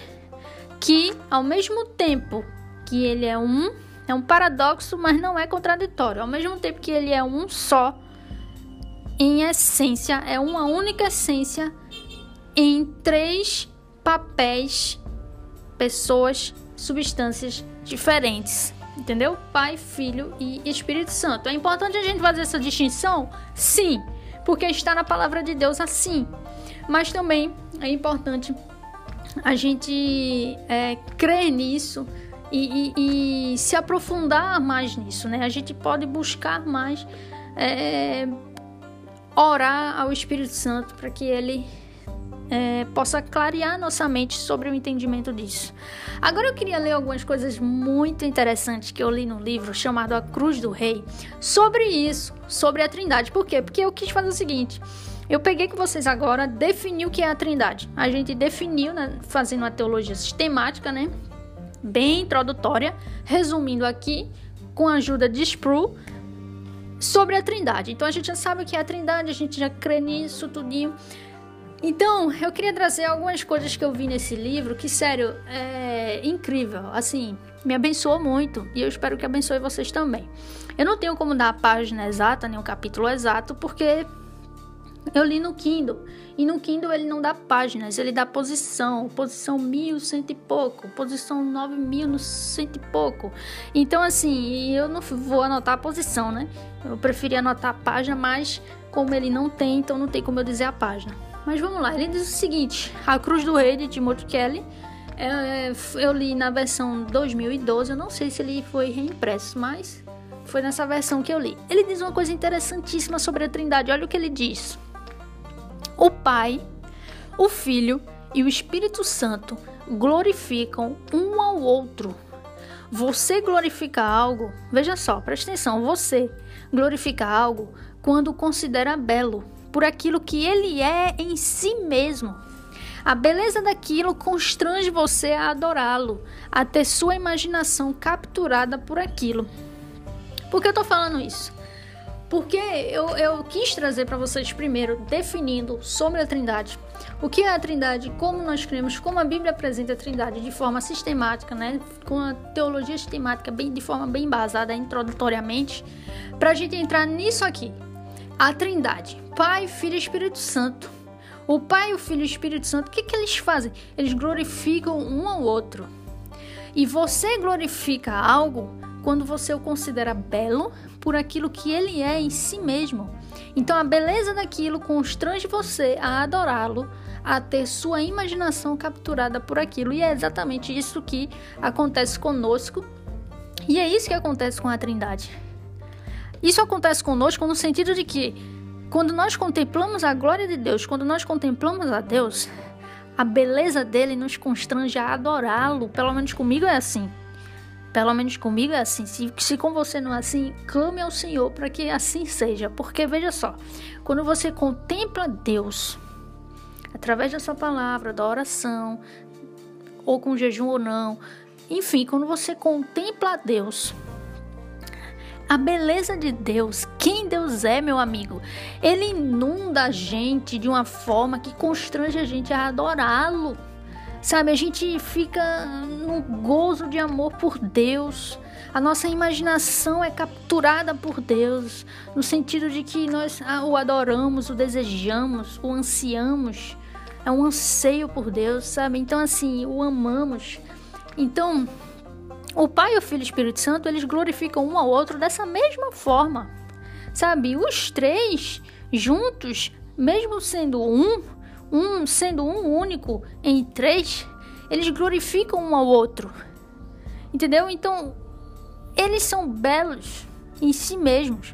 que ao mesmo tempo que ele é um, é um paradoxo, mas não é contraditório. Ao mesmo tempo que ele é um só, em essência, é uma única essência em três papéis, pessoas, substâncias diferentes. Entendeu? Pai, Filho e Espírito Santo. É importante a gente fazer essa distinção? Sim, porque está na palavra de Deus assim. Mas também é importante a gente é, crer nisso e, e, e, se aprofundar mais nisso, né? A gente pode buscar mais, é, orar ao Espírito Santo para que ele é, possa clarear nossa mente sobre o entendimento disso. Agora eu queria ler algumas coisas muito interessantes que eu li no livro chamado A Cruz do Rei sobre isso, sobre a Trindade. Por quê? Porque eu quis fazer o seguinte. Eu peguei com vocês agora, defini o que é a Trindade. A gente definiu, né, fazendo uma teologia sistemática, né? Bem introdutória, resumindo aqui, com a ajuda de Spru, sobre a Trindade. Então a gente já sabe o que é a Trindade, a gente já crê nisso tudinho. Então, eu queria trazer algumas coisas que eu vi nesse livro que, sério, é incrível. Assim, me abençoou muito e eu espero que abençoe vocês também. Eu não tenho como dar a página exata, nem o capítulo exato, porque eu li no Kindle. E no Kindle ele não dá páginas, ele dá posição. Posição mil, cento e pouco. Posição nove mil, no cento e pouco. Então, assim, eu não vou anotar a posição, né? Eu preferi anotar a página, mas como ele não tem, então não tem como eu dizer a página. Mas vamos lá, ele diz o seguinte: A Cruz do Rei de Timothy Kelly. É, eu li na versão 2012, eu não sei se ele foi reimpresso, mas foi nessa versão que eu li. Ele diz uma coisa interessantíssima sobre a Trindade. Olha o que ele diz o Pai, o Filho e o Espírito Santo glorificam um ao outro. Você glorifica algo, veja só, presta atenção, você glorifica algo quando considera belo por aquilo que ele é em si mesmo. A beleza daquilo constrange você a adorá-lo, a ter sua imaginação capturada por aquilo. Por que eu tô falando isso? Porque eu, eu quis trazer para vocês primeiro, definindo sobre a Trindade. O que é a Trindade, como nós cremos, como a Bíblia apresenta a Trindade de forma sistemática, né? com a teologia sistemática bem, de forma bem embasada introdutoriamente, para a gente entrar nisso aqui. A Trindade, Pai, Filho e Espírito Santo. O Pai, o Filho e o Espírito Santo, o que, que eles fazem? Eles glorificam um ao outro. E você glorifica algo quando você o considera belo por aquilo que ele é em si mesmo. Então a beleza daquilo constrange você a adorá-lo, a ter sua imaginação capturada por aquilo. E é exatamente isso que acontece conosco. E é isso que acontece com a Trindade. Isso acontece conosco no sentido de que quando nós contemplamos a glória de Deus, quando nós contemplamos a Deus, a beleza dele nos constrange a adorá-lo. Pelo menos comigo é assim. Pelo menos comigo é assim. Se, se com você não é assim, clame ao Senhor para que assim seja. Porque veja só, quando você contempla Deus através da sua palavra, da oração, ou com jejum ou não, enfim, quando você contempla Deus, a beleza de Deus, quem Deus é, meu amigo, ele inunda a gente de uma forma que constrange a gente a adorá-lo. Sabe, a gente fica no gozo de amor por Deus. A nossa imaginação é capturada por Deus, no sentido de que nós o adoramos, o desejamos, o ansiamos. É um anseio por Deus, sabe? Então, assim, o amamos. Então, o Pai, o Filho e o Espírito Santo, eles glorificam um ao outro dessa mesma forma, sabe? Os três juntos, mesmo sendo um, um sendo um único em três, eles glorificam um ao outro. Entendeu? Então, eles são belos em si mesmos.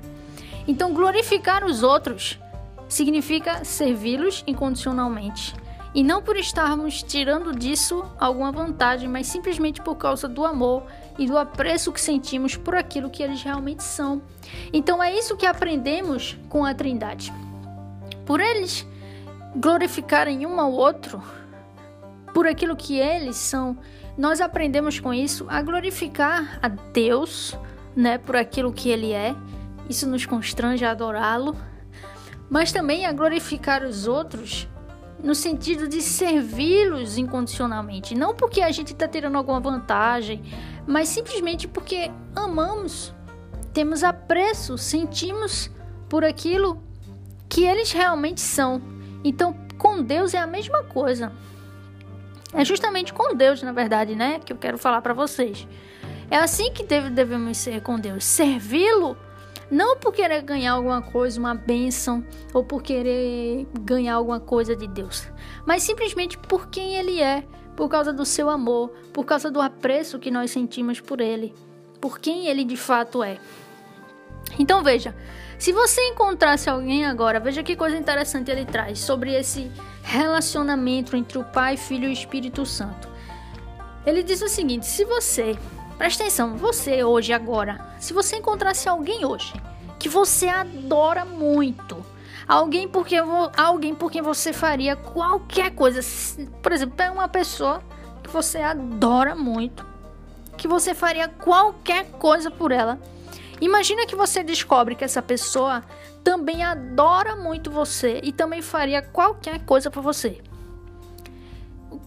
Então, glorificar os outros significa servi-los incondicionalmente. E não por estarmos tirando disso alguma vantagem, mas simplesmente por causa do amor e do apreço que sentimos por aquilo que eles realmente são. Então é isso que aprendemos com a Trindade. Por eles glorificarem um ao outro por aquilo que eles são, nós aprendemos com isso a glorificar a Deus, né, por aquilo que ele é. Isso nos constrange a adorá-lo. mas também a glorificar os outros no sentido de servi-los incondicionalmente, não porque a gente está tirando alguma vantagem, mas simplesmente porque amamos, temos apreço, sentimos por aquilo que eles realmente são. Então, com Deus é a mesma coisa. É justamente com Deus, na verdade, né, que eu quero falar para vocês. É assim que deve, devemos ser com Deus, servi-lo não por querer ganhar alguma coisa, uma bênção, ou por querer ganhar alguma coisa de Deus, mas simplesmente por quem Ele é, por causa do seu amor, por causa do apreço que nós sentimos por Ele, por quem Ele de fato é. Então veja, se você encontrasse alguém agora, veja que coisa interessante ele traz sobre esse relacionamento entre o Pai, Filho e o Espírito Santo. Ele diz o seguinte: se você Presta atenção, você hoje, agora, se você encontrasse alguém hoje que você adora muito, alguém porque alguém por quem você faria qualquer coisa, por exemplo, pega uma pessoa que você adora muito, que você faria qualquer coisa por ela. Imagina que você descobre que essa pessoa também adora muito você e também faria qualquer coisa por você.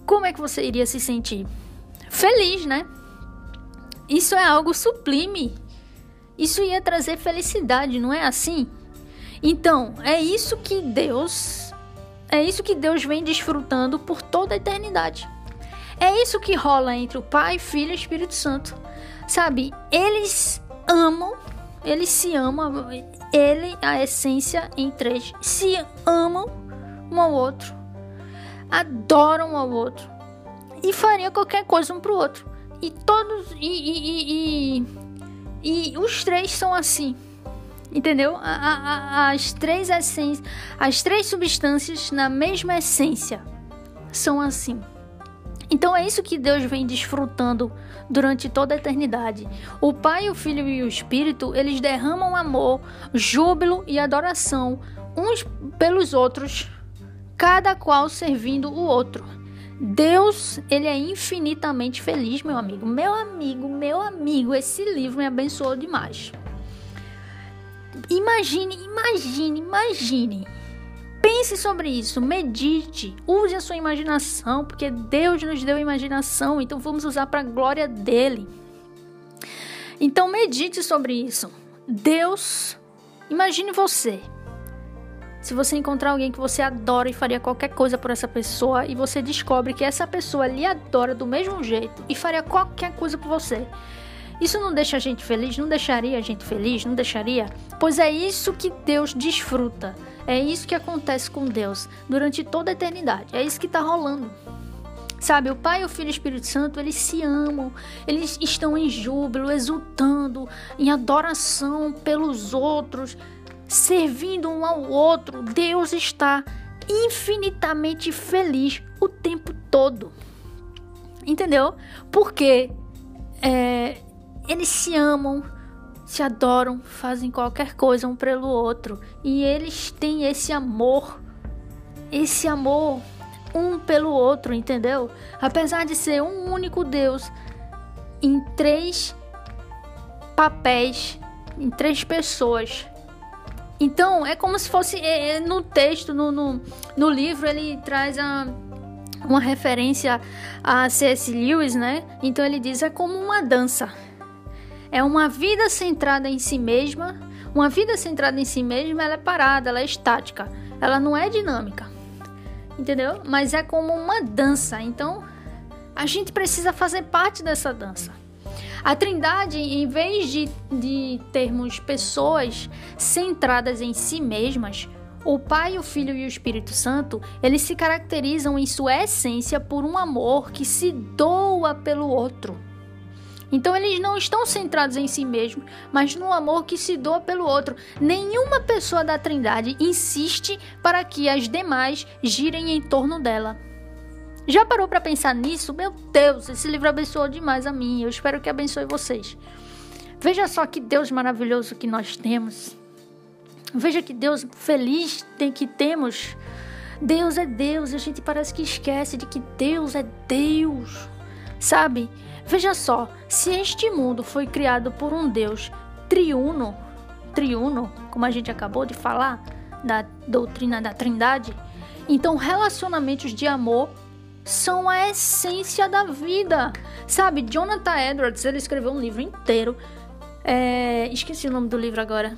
Como é que você iria se sentir? Feliz, né? Isso é algo sublime. Isso ia trazer felicidade, não é assim? Então, é isso que Deus é isso que Deus vem desfrutando por toda a eternidade. É isso que rola entre o Pai, Filho e Espírito Santo. Sabe? Eles amam, eles se amam, ele, a essência em três, se amam um ao outro, adoram um ao outro e fariam qualquer coisa um pro outro. E todos. E, e, e, e, os três são assim. Entendeu? As três essências. As três substâncias na mesma essência são assim. Então é isso que Deus vem desfrutando durante toda a eternidade. O Pai, o Filho e o Espírito, eles derramam amor, júbilo e adoração uns pelos outros, cada qual servindo o outro. Deus, ele é infinitamente feliz, meu amigo. Meu amigo, meu amigo, esse livro me abençoou demais. Imagine, imagine, imagine. Pense sobre isso, medite, use a sua imaginação, porque Deus nos deu imaginação, então vamos usar para a glória dele. Então medite sobre isso. Deus, imagine você se você encontrar alguém que você adora e faria qualquer coisa por essa pessoa e você descobre que essa pessoa lhe adora do mesmo jeito e faria qualquer coisa por você. Isso não deixa a gente feliz? Não deixaria a gente feliz? Não deixaria? Pois é isso que Deus desfruta. É isso que acontece com Deus durante toda a eternidade. É isso que está rolando. Sabe, o Pai, o Filho e o Espírito Santo, eles se amam, eles estão em júbilo, exultando, em adoração pelos outros servindo um ao outro, Deus está infinitamente feliz o tempo todo. Entendeu? Porque é, eles se amam, se adoram, fazem qualquer coisa um pelo outro. E eles têm esse amor, esse amor um pelo outro, entendeu? Apesar de ser um único Deus em três papéis, em três pessoas então, é como se fosse é, é, no texto, no, no, no, livro, ele traz a, uma referência a C.S. Lewis, né? Então, ele diz: é como uma dança. É uma vida centrada em si mesma. Uma vida centrada em si mesma, ela é parada, ela é estática. Ela não é dinâmica. Entendeu? Mas é como uma dança. Então, a gente precisa fazer parte dessa dança. A Trindade, em vez de, de termos pessoas centradas em si mesmas, o Pai, o Filho e o Espírito Santo, eles se caracterizam em sua essência por um amor que se doa pelo outro. Então eles não estão centrados em si mesmos, mas no amor que se doa pelo outro. Nenhuma pessoa da Trindade insiste para que as demais girem em torno dela. Já parou para pensar nisso? Meu Deus, esse livro abençoou demais a mim. Eu espero que abençoe vocês. Veja só que Deus maravilhoso que nós temos. Veja que Deus feliz tem que temos. Deus é Deus, a gente parece que esquece de que Deus é Deus. Sabe? Veja só, se este mundo foi criado por um Deus triuno, triuno, como a gente acabou de falar, da doutrina da Trindade. Então, relacionamentos de amor são a essência da vida. Sabe, Jonathan Edwards, ele escreveu um livro inteiro. É, esqueci o nome do livro agora.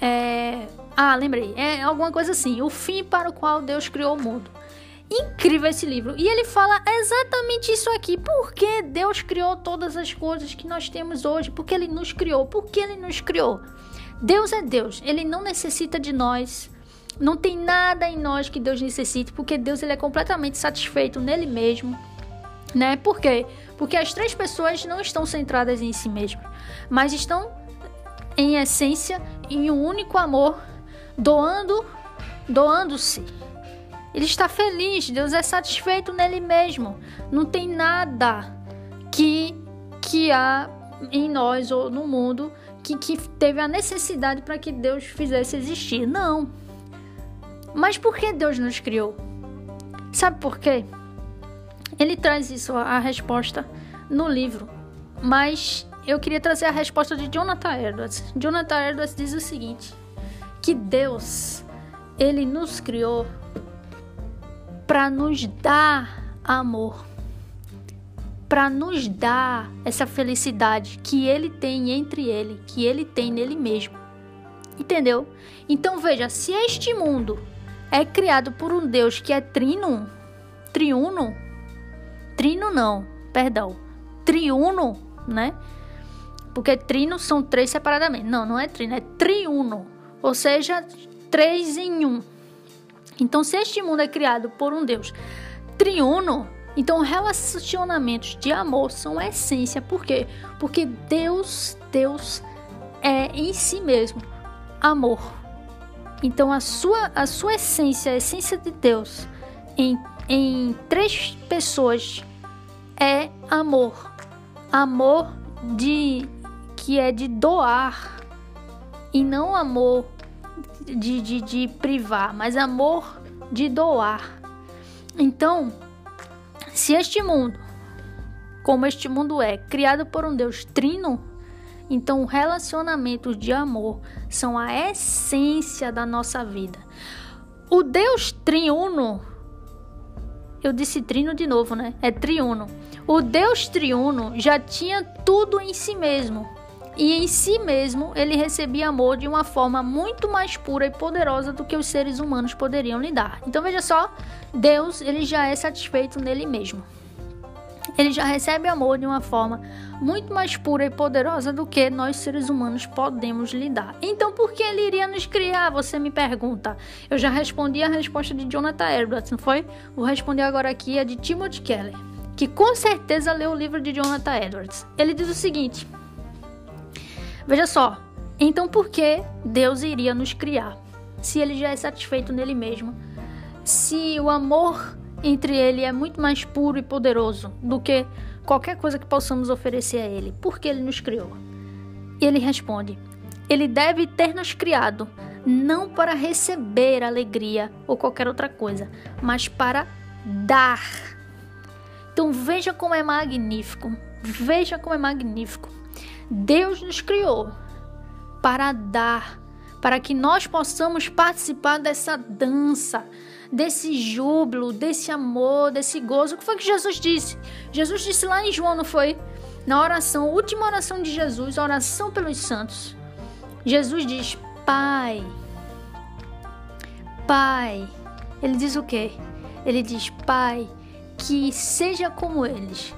É, ah, lembrei. É alguma coisa assim. O fim para o qual Deus criou o mundo. Incrível esse livro. E ele fala exatamente isso aqui. Por que Deus criou todas as coisas que nós temos hoje? Porque Ele nos criou. Por que Ele nos criou? Deus é Deus. Ele não necessita de nós. Não tem nada em nós que Deus necessite, porque Deus ele é completamente satisfeito nele mesmo, né? Por quê? Porque as três pessoas não estão centradas em si mesmas, mas estão em essência em um único amor, doando, doando-se. Ele está feliz, Deus é satisfeito nele mesmo. Não tem nada que que há em nós ou no mundo que, que teve a necessidade para que Deus fizesse existir. Não. Mas por que Deus nos criou? Sabe por quê? Ele traz isso, a resposta, no livro. Mas eu queria trazer a resposta de Jonathan Edwards. Jonathan Edwards diz o seguinte: que Deus, ele nos criou para nos dar amor, para nos dar essa felicidade que ele tem entre ele, que ele tem nele mesmo. Entendeu? Então veja, se este mundo é criado por um Deus que é trino, triuno, trino não, perdão, triuno, né? Porque trino são três separadamente. Não, não é trino, é triuno, ou seja, três em um. Então, se este mundo é criado por um Deus triuno, então relacionamentos de amor são a essência. Por quê? Porque Deus, Deus é em si mesmo amor. Então a sua, a sua essência, a essência de Deus em, em três pessoas é amor. Amor de que é de doar e não amor de, de, de privar, mas amor de doar. Então, se este mundo, como este mundo é, criado por um Deus trino, então, relacionamentos de amor são a essência da nossa vida. O Deus triuno, eu disse trino de novo, né? É triuno. O Deus triuno já tinha tudo em si mesmo. E em si mesmo ele recebia amor de uma forma muito mais pura e poderosa do que os seres humanos poderiam lhe dar. Então veja só, Deus ele já é satisfeito nele mesmo ele já recebe amor de uma forma muito mais pura e poderosa do que nós seres humanos podemos lidar. Então, por que ele iria nos criar? Você me pergunta. Eu já respondi a resposta de Jonathan Edwards, não foi? Vou responder agora aqui a de Timothy Keller, que com certeza leu o livro de Jonathan Edwards. Ele diz o seguinte: Veja só, então por que Deus iria nos criar? Se ele já é satisfeito nele mesmo, se o amor entre ele é muito mais puro e poderoso do que qualquer coisa que possamos oferecer a ele. Por que ele nos criou? E ele responde: Ele deve ter nos criado não para receber alegria ou qualquer outra coisa, mas para dar. Então veja como é magnífico. Veja como é magnífico. Deus nos criou para dar, para que nós possamos participar dessa dança, desse júbilo, desse amor, desse gozo. O que foi que Jesus disse? Jesus disse lá em João, não foi? Na oração, última oração de Jesus, oração pelos santos. Jesus diz: Pai, Pai. Ele diz o quê? Ele diz: Pai, que seja como eles,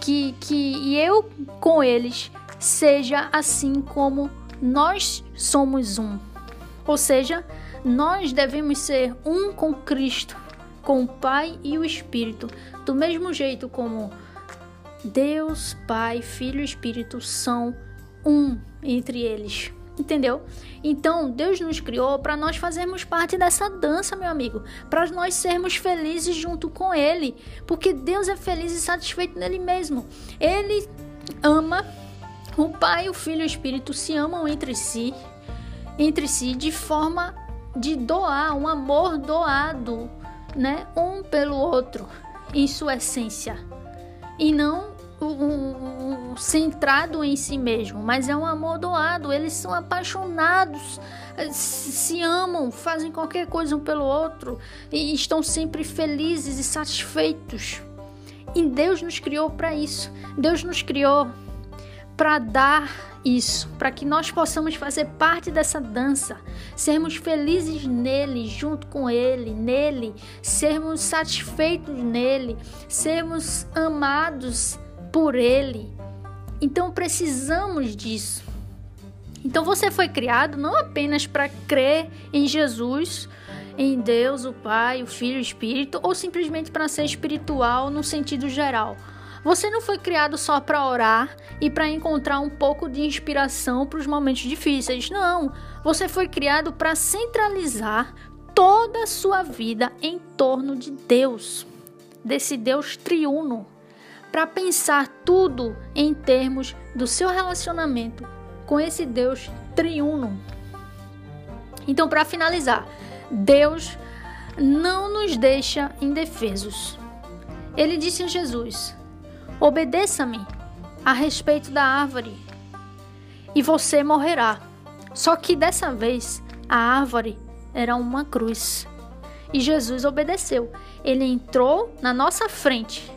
que, que eu com eles seja assim como nós somos um. Ou seja, nós devemos ser um com Cristo, com o Pai e o Espírito, do mesmo jeito como Deus, Pai, Filho e Espírito são um entre eles. Entendeu? Então, Deus nos criou para nós fazermos parte dessa dança, meu amigo, para nós sermos felizes junto com Ele, porque Deus é feliz e satisfeito nele mesmo. Ele ama o Pai, o Filho e o Espírito se amam entre si, entre si de forma de doar, um amor doado, né, um pelo outro, em sua essência, e não um, um, centrado em si mesmo, mas é um amor doado. Eles são apaixonados, se amam, fazem qualquer coisa um pelo outro e estão sempre felizes e satisfeitos. E Deus nos criou para isso. Deus nos criou para dar isso, para que nós possamos fazer parte dessa dança, sermos felizes nele, junto com ele, nele, sermos satisfeitos nele, sermos amados por ele. Então precisamos disso. Então você foi criado não apenas para crer em Jesus, em Deus, o Pai, o Filho, o Espírito, ou simplesmente para ser espiritual no sentido geral você não foi criado só para orar e para encontrar um pouco de inspiração para os momentos difíceis. Não, você foi criado para centralizar toda a sua vida em torno de Deus, desse Deus triuno, para pensar tudo em termos do seu relacionamento com esse Deus triuno. Então, para finalizar, Deus não nos deixa indefesos. Ele disse a Jesus: Obedeça-me a respeito da árvore e você morrerá. Só que dessa vez a árvore era uma cruz. E Jesus obedeceu. Ele entrou na nossa frente,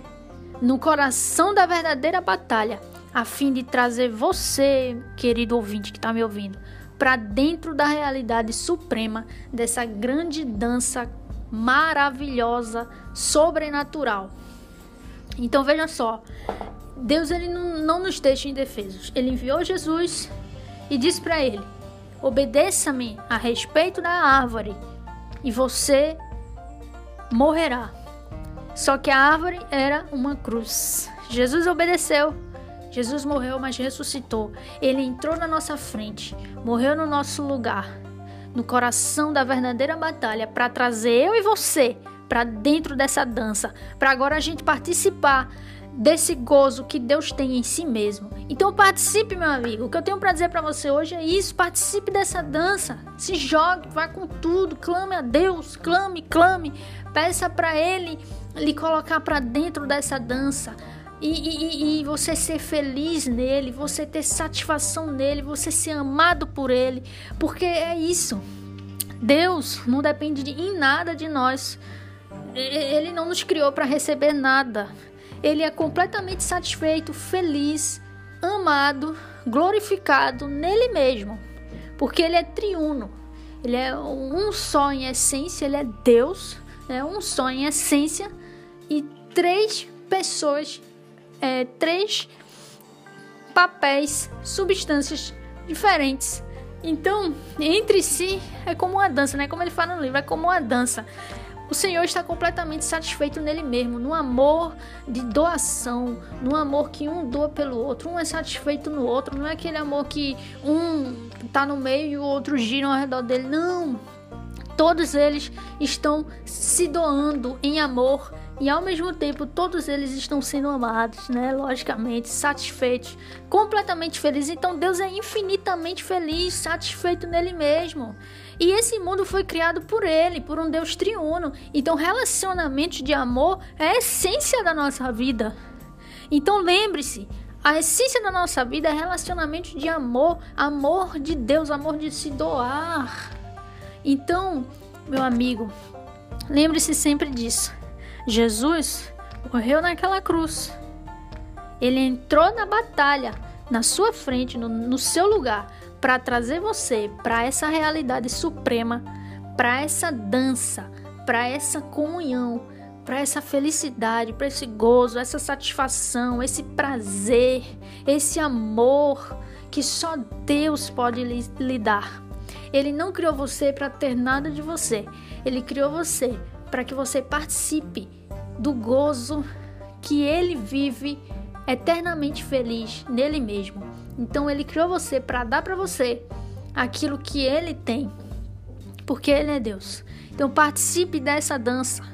no coração da verdadeira batalha, a fim de trazer você, querido ouvinte que está me ouvindo, para dentro da realidade suprema dessa grande dança maravilhosa, sobrenatural. Então veja só, Deus ele não, não nos deixa indefesos. Ele enviou Jesus e disse para ele: Obedeça-me a respeito da árvore e você morrerá. Só que a árvore era uma cruz. Jesus obedeceu. Jesus morreu, mas ressuscitou. Ele entrou na nossa frente, morreu no nosso lugar, no coração da verdadeira batalha, para trazer eu e você para dentro dessa dança, para agora a gente participar desse gozo que Deus tem em si mesmo. Então participe, meu amigo. O que eu tenho para dizer para você hoje é isso, participe dessa dança. Se jogue, vá com tudo, clame a Deus, clame, clame, peça para ele lhe colocar para dentro dessa dança. E, e, e, você ser feliz nele, você ter satisfação nele, você ser amado por ele, porque é isso. Deus não depende de, em nada de nós. Ele não nos criou para receber nada. Ele é completamente satisfeito, feliz, amado, glorificado nele mesmo, porque ele é triuno. Ele é um só em essência, ele é Deus, é um só em essência e três pessoas, é, três papéis, substâncias diferentes. Então, entre si é como uma dança, né? Como ele fala no livro, é como uma dança. O Senhor está completamente satisfeito nele mesmo, no amor de doação, no amor que um doa pelo outro, um é satisfeito no outro, não é aquele amor que um está no meio e o outro gira ao redor dele, não. Todos eles estão se doando em amor e ao mesmo tempo todos eles estão sendo amados, né? Logicamente, satisfeitos, completamente felizes. Então Deus é infinitamente feliz, satisfeito nele mesmo. E esse mundo foi criado por ele, por um Deus triuno. Então, relacionamentos de amor é a essência da nossa vida. Então, lembre-se, a essência da nossa vida é relacionamento de amor, amor de Deus, amor de se doar. Então, meu amigo, lembre-se sempre disso. Jesus morreu naquela cruz. Ele entrou na batalha, na sua frente, no, no seu lugar, para trazer você para essa realidade suprema, para essa dança, para essa comunhão, para essa felicidade, para esse gozo, essa satisfação, esse prazer, esse amor que só Deus pode lhe, lhe dar. Ele não criou você para ter nada de você. Ele criou você para que você participe do gozo que ele vive eternamente feliz nele mesmo. Então ele criou você para dar para você aquilo que ele tem, porque ele é Deus. Então participe dessa dança.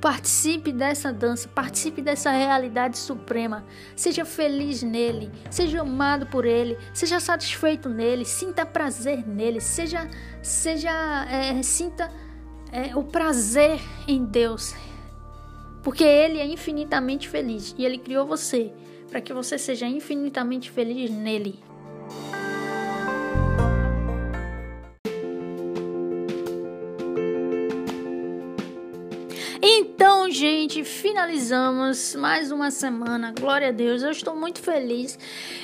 Participe dessa dança, participe dessa realidade suprema. Seja feliz nele, seja amado por ele, seja satisfeito nele, sinta prazer nele, seja, seja é, sinta é, o prazer em Deus, porque ele é infinitamente feliz e ele criou você para que você seja infinitamente feliz nele. Então, gente, finalizamos mais uma semana. Glória a Deus, eu estou muito feliz.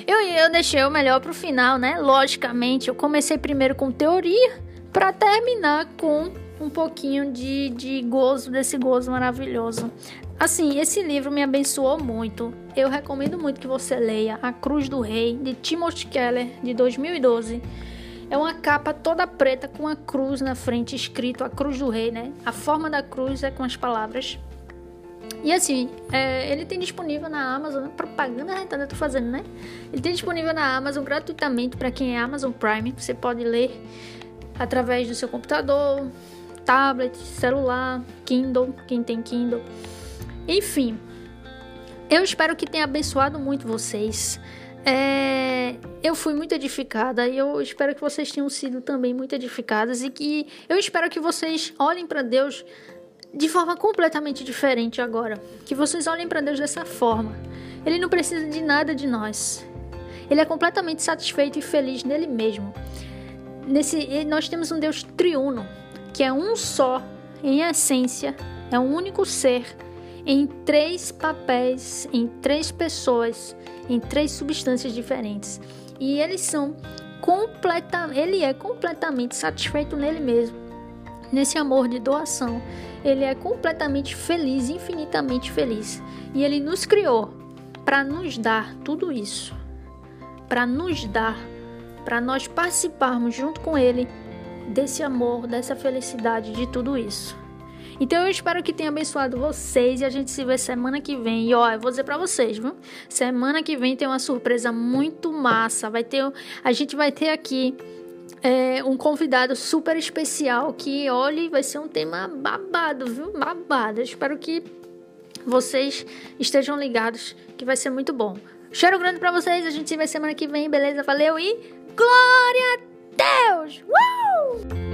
Eu, eu deixei o melhor para o final, né? Logicamente, eu comecei primeiro com teoria para terminar com um pouquinho de, de gozo, desse gozo maravilhoso. Assim, esse livro me abençoou muito. Eu recomendo muito que você leia A Cruz do Rei, de Timothy Keller, de 2012. É uma capa toda preta com a cruz na frente, escrito a Cruz do Rei, né? A forma da cruz é com as palavras. E assim, é, ele tem disponível na Amazon, propaganda retada eu tô fazendo, né? Ele tem disponível na Amazon gratuitamente para quem é Amazon Prime. Você pode ler através do seu computador, tablet, celular, Kindle, quem tem Kindle. Enfim, eu espero que tenha abençoado muito vocês. É, eu fui muito edificada e eu espero que vocês tenham sido também muito edificadas e que eu espero que vocês olhem para Deus de forma completamente diferente agora. Que vocês olhem para Deus dessa forma. Ele não precisa de nada de nós. Ele é completamente satisfeito e feliz nele mesmo. Nesse, nós temos um Deus triuno, que é um só em essência, é um único ser em três papéis, em três pessoas, em três substâncias diferentes. E eles são completamente, ele é completamente satisfeito nele mesmo. Nesse amor de doação, ele é completamente feliz, infinitamente feliz. E ele nos criou para nos dar tudo isso. Para nos dar, para nós participarmos junto com ele desse amor, dessa felicidade, de tudo isso. Então eu espero que tenha abençoado vocês e a gente se vê semana que vem. E ó, eu vou dizer para vocês, viu? Semana que vem tem uma surpresa muito massa. Vai ter, a gente vai ter aqui é, um convidado super especial que, olhe, vai ser um tema babado, viu? Babado. Eu espero que vocês estejam ligados, que vai ser muito bom. Cheiro grande para vocês. A gente se vê semana que vem, beleza? Valeu e glória Deus! Uh!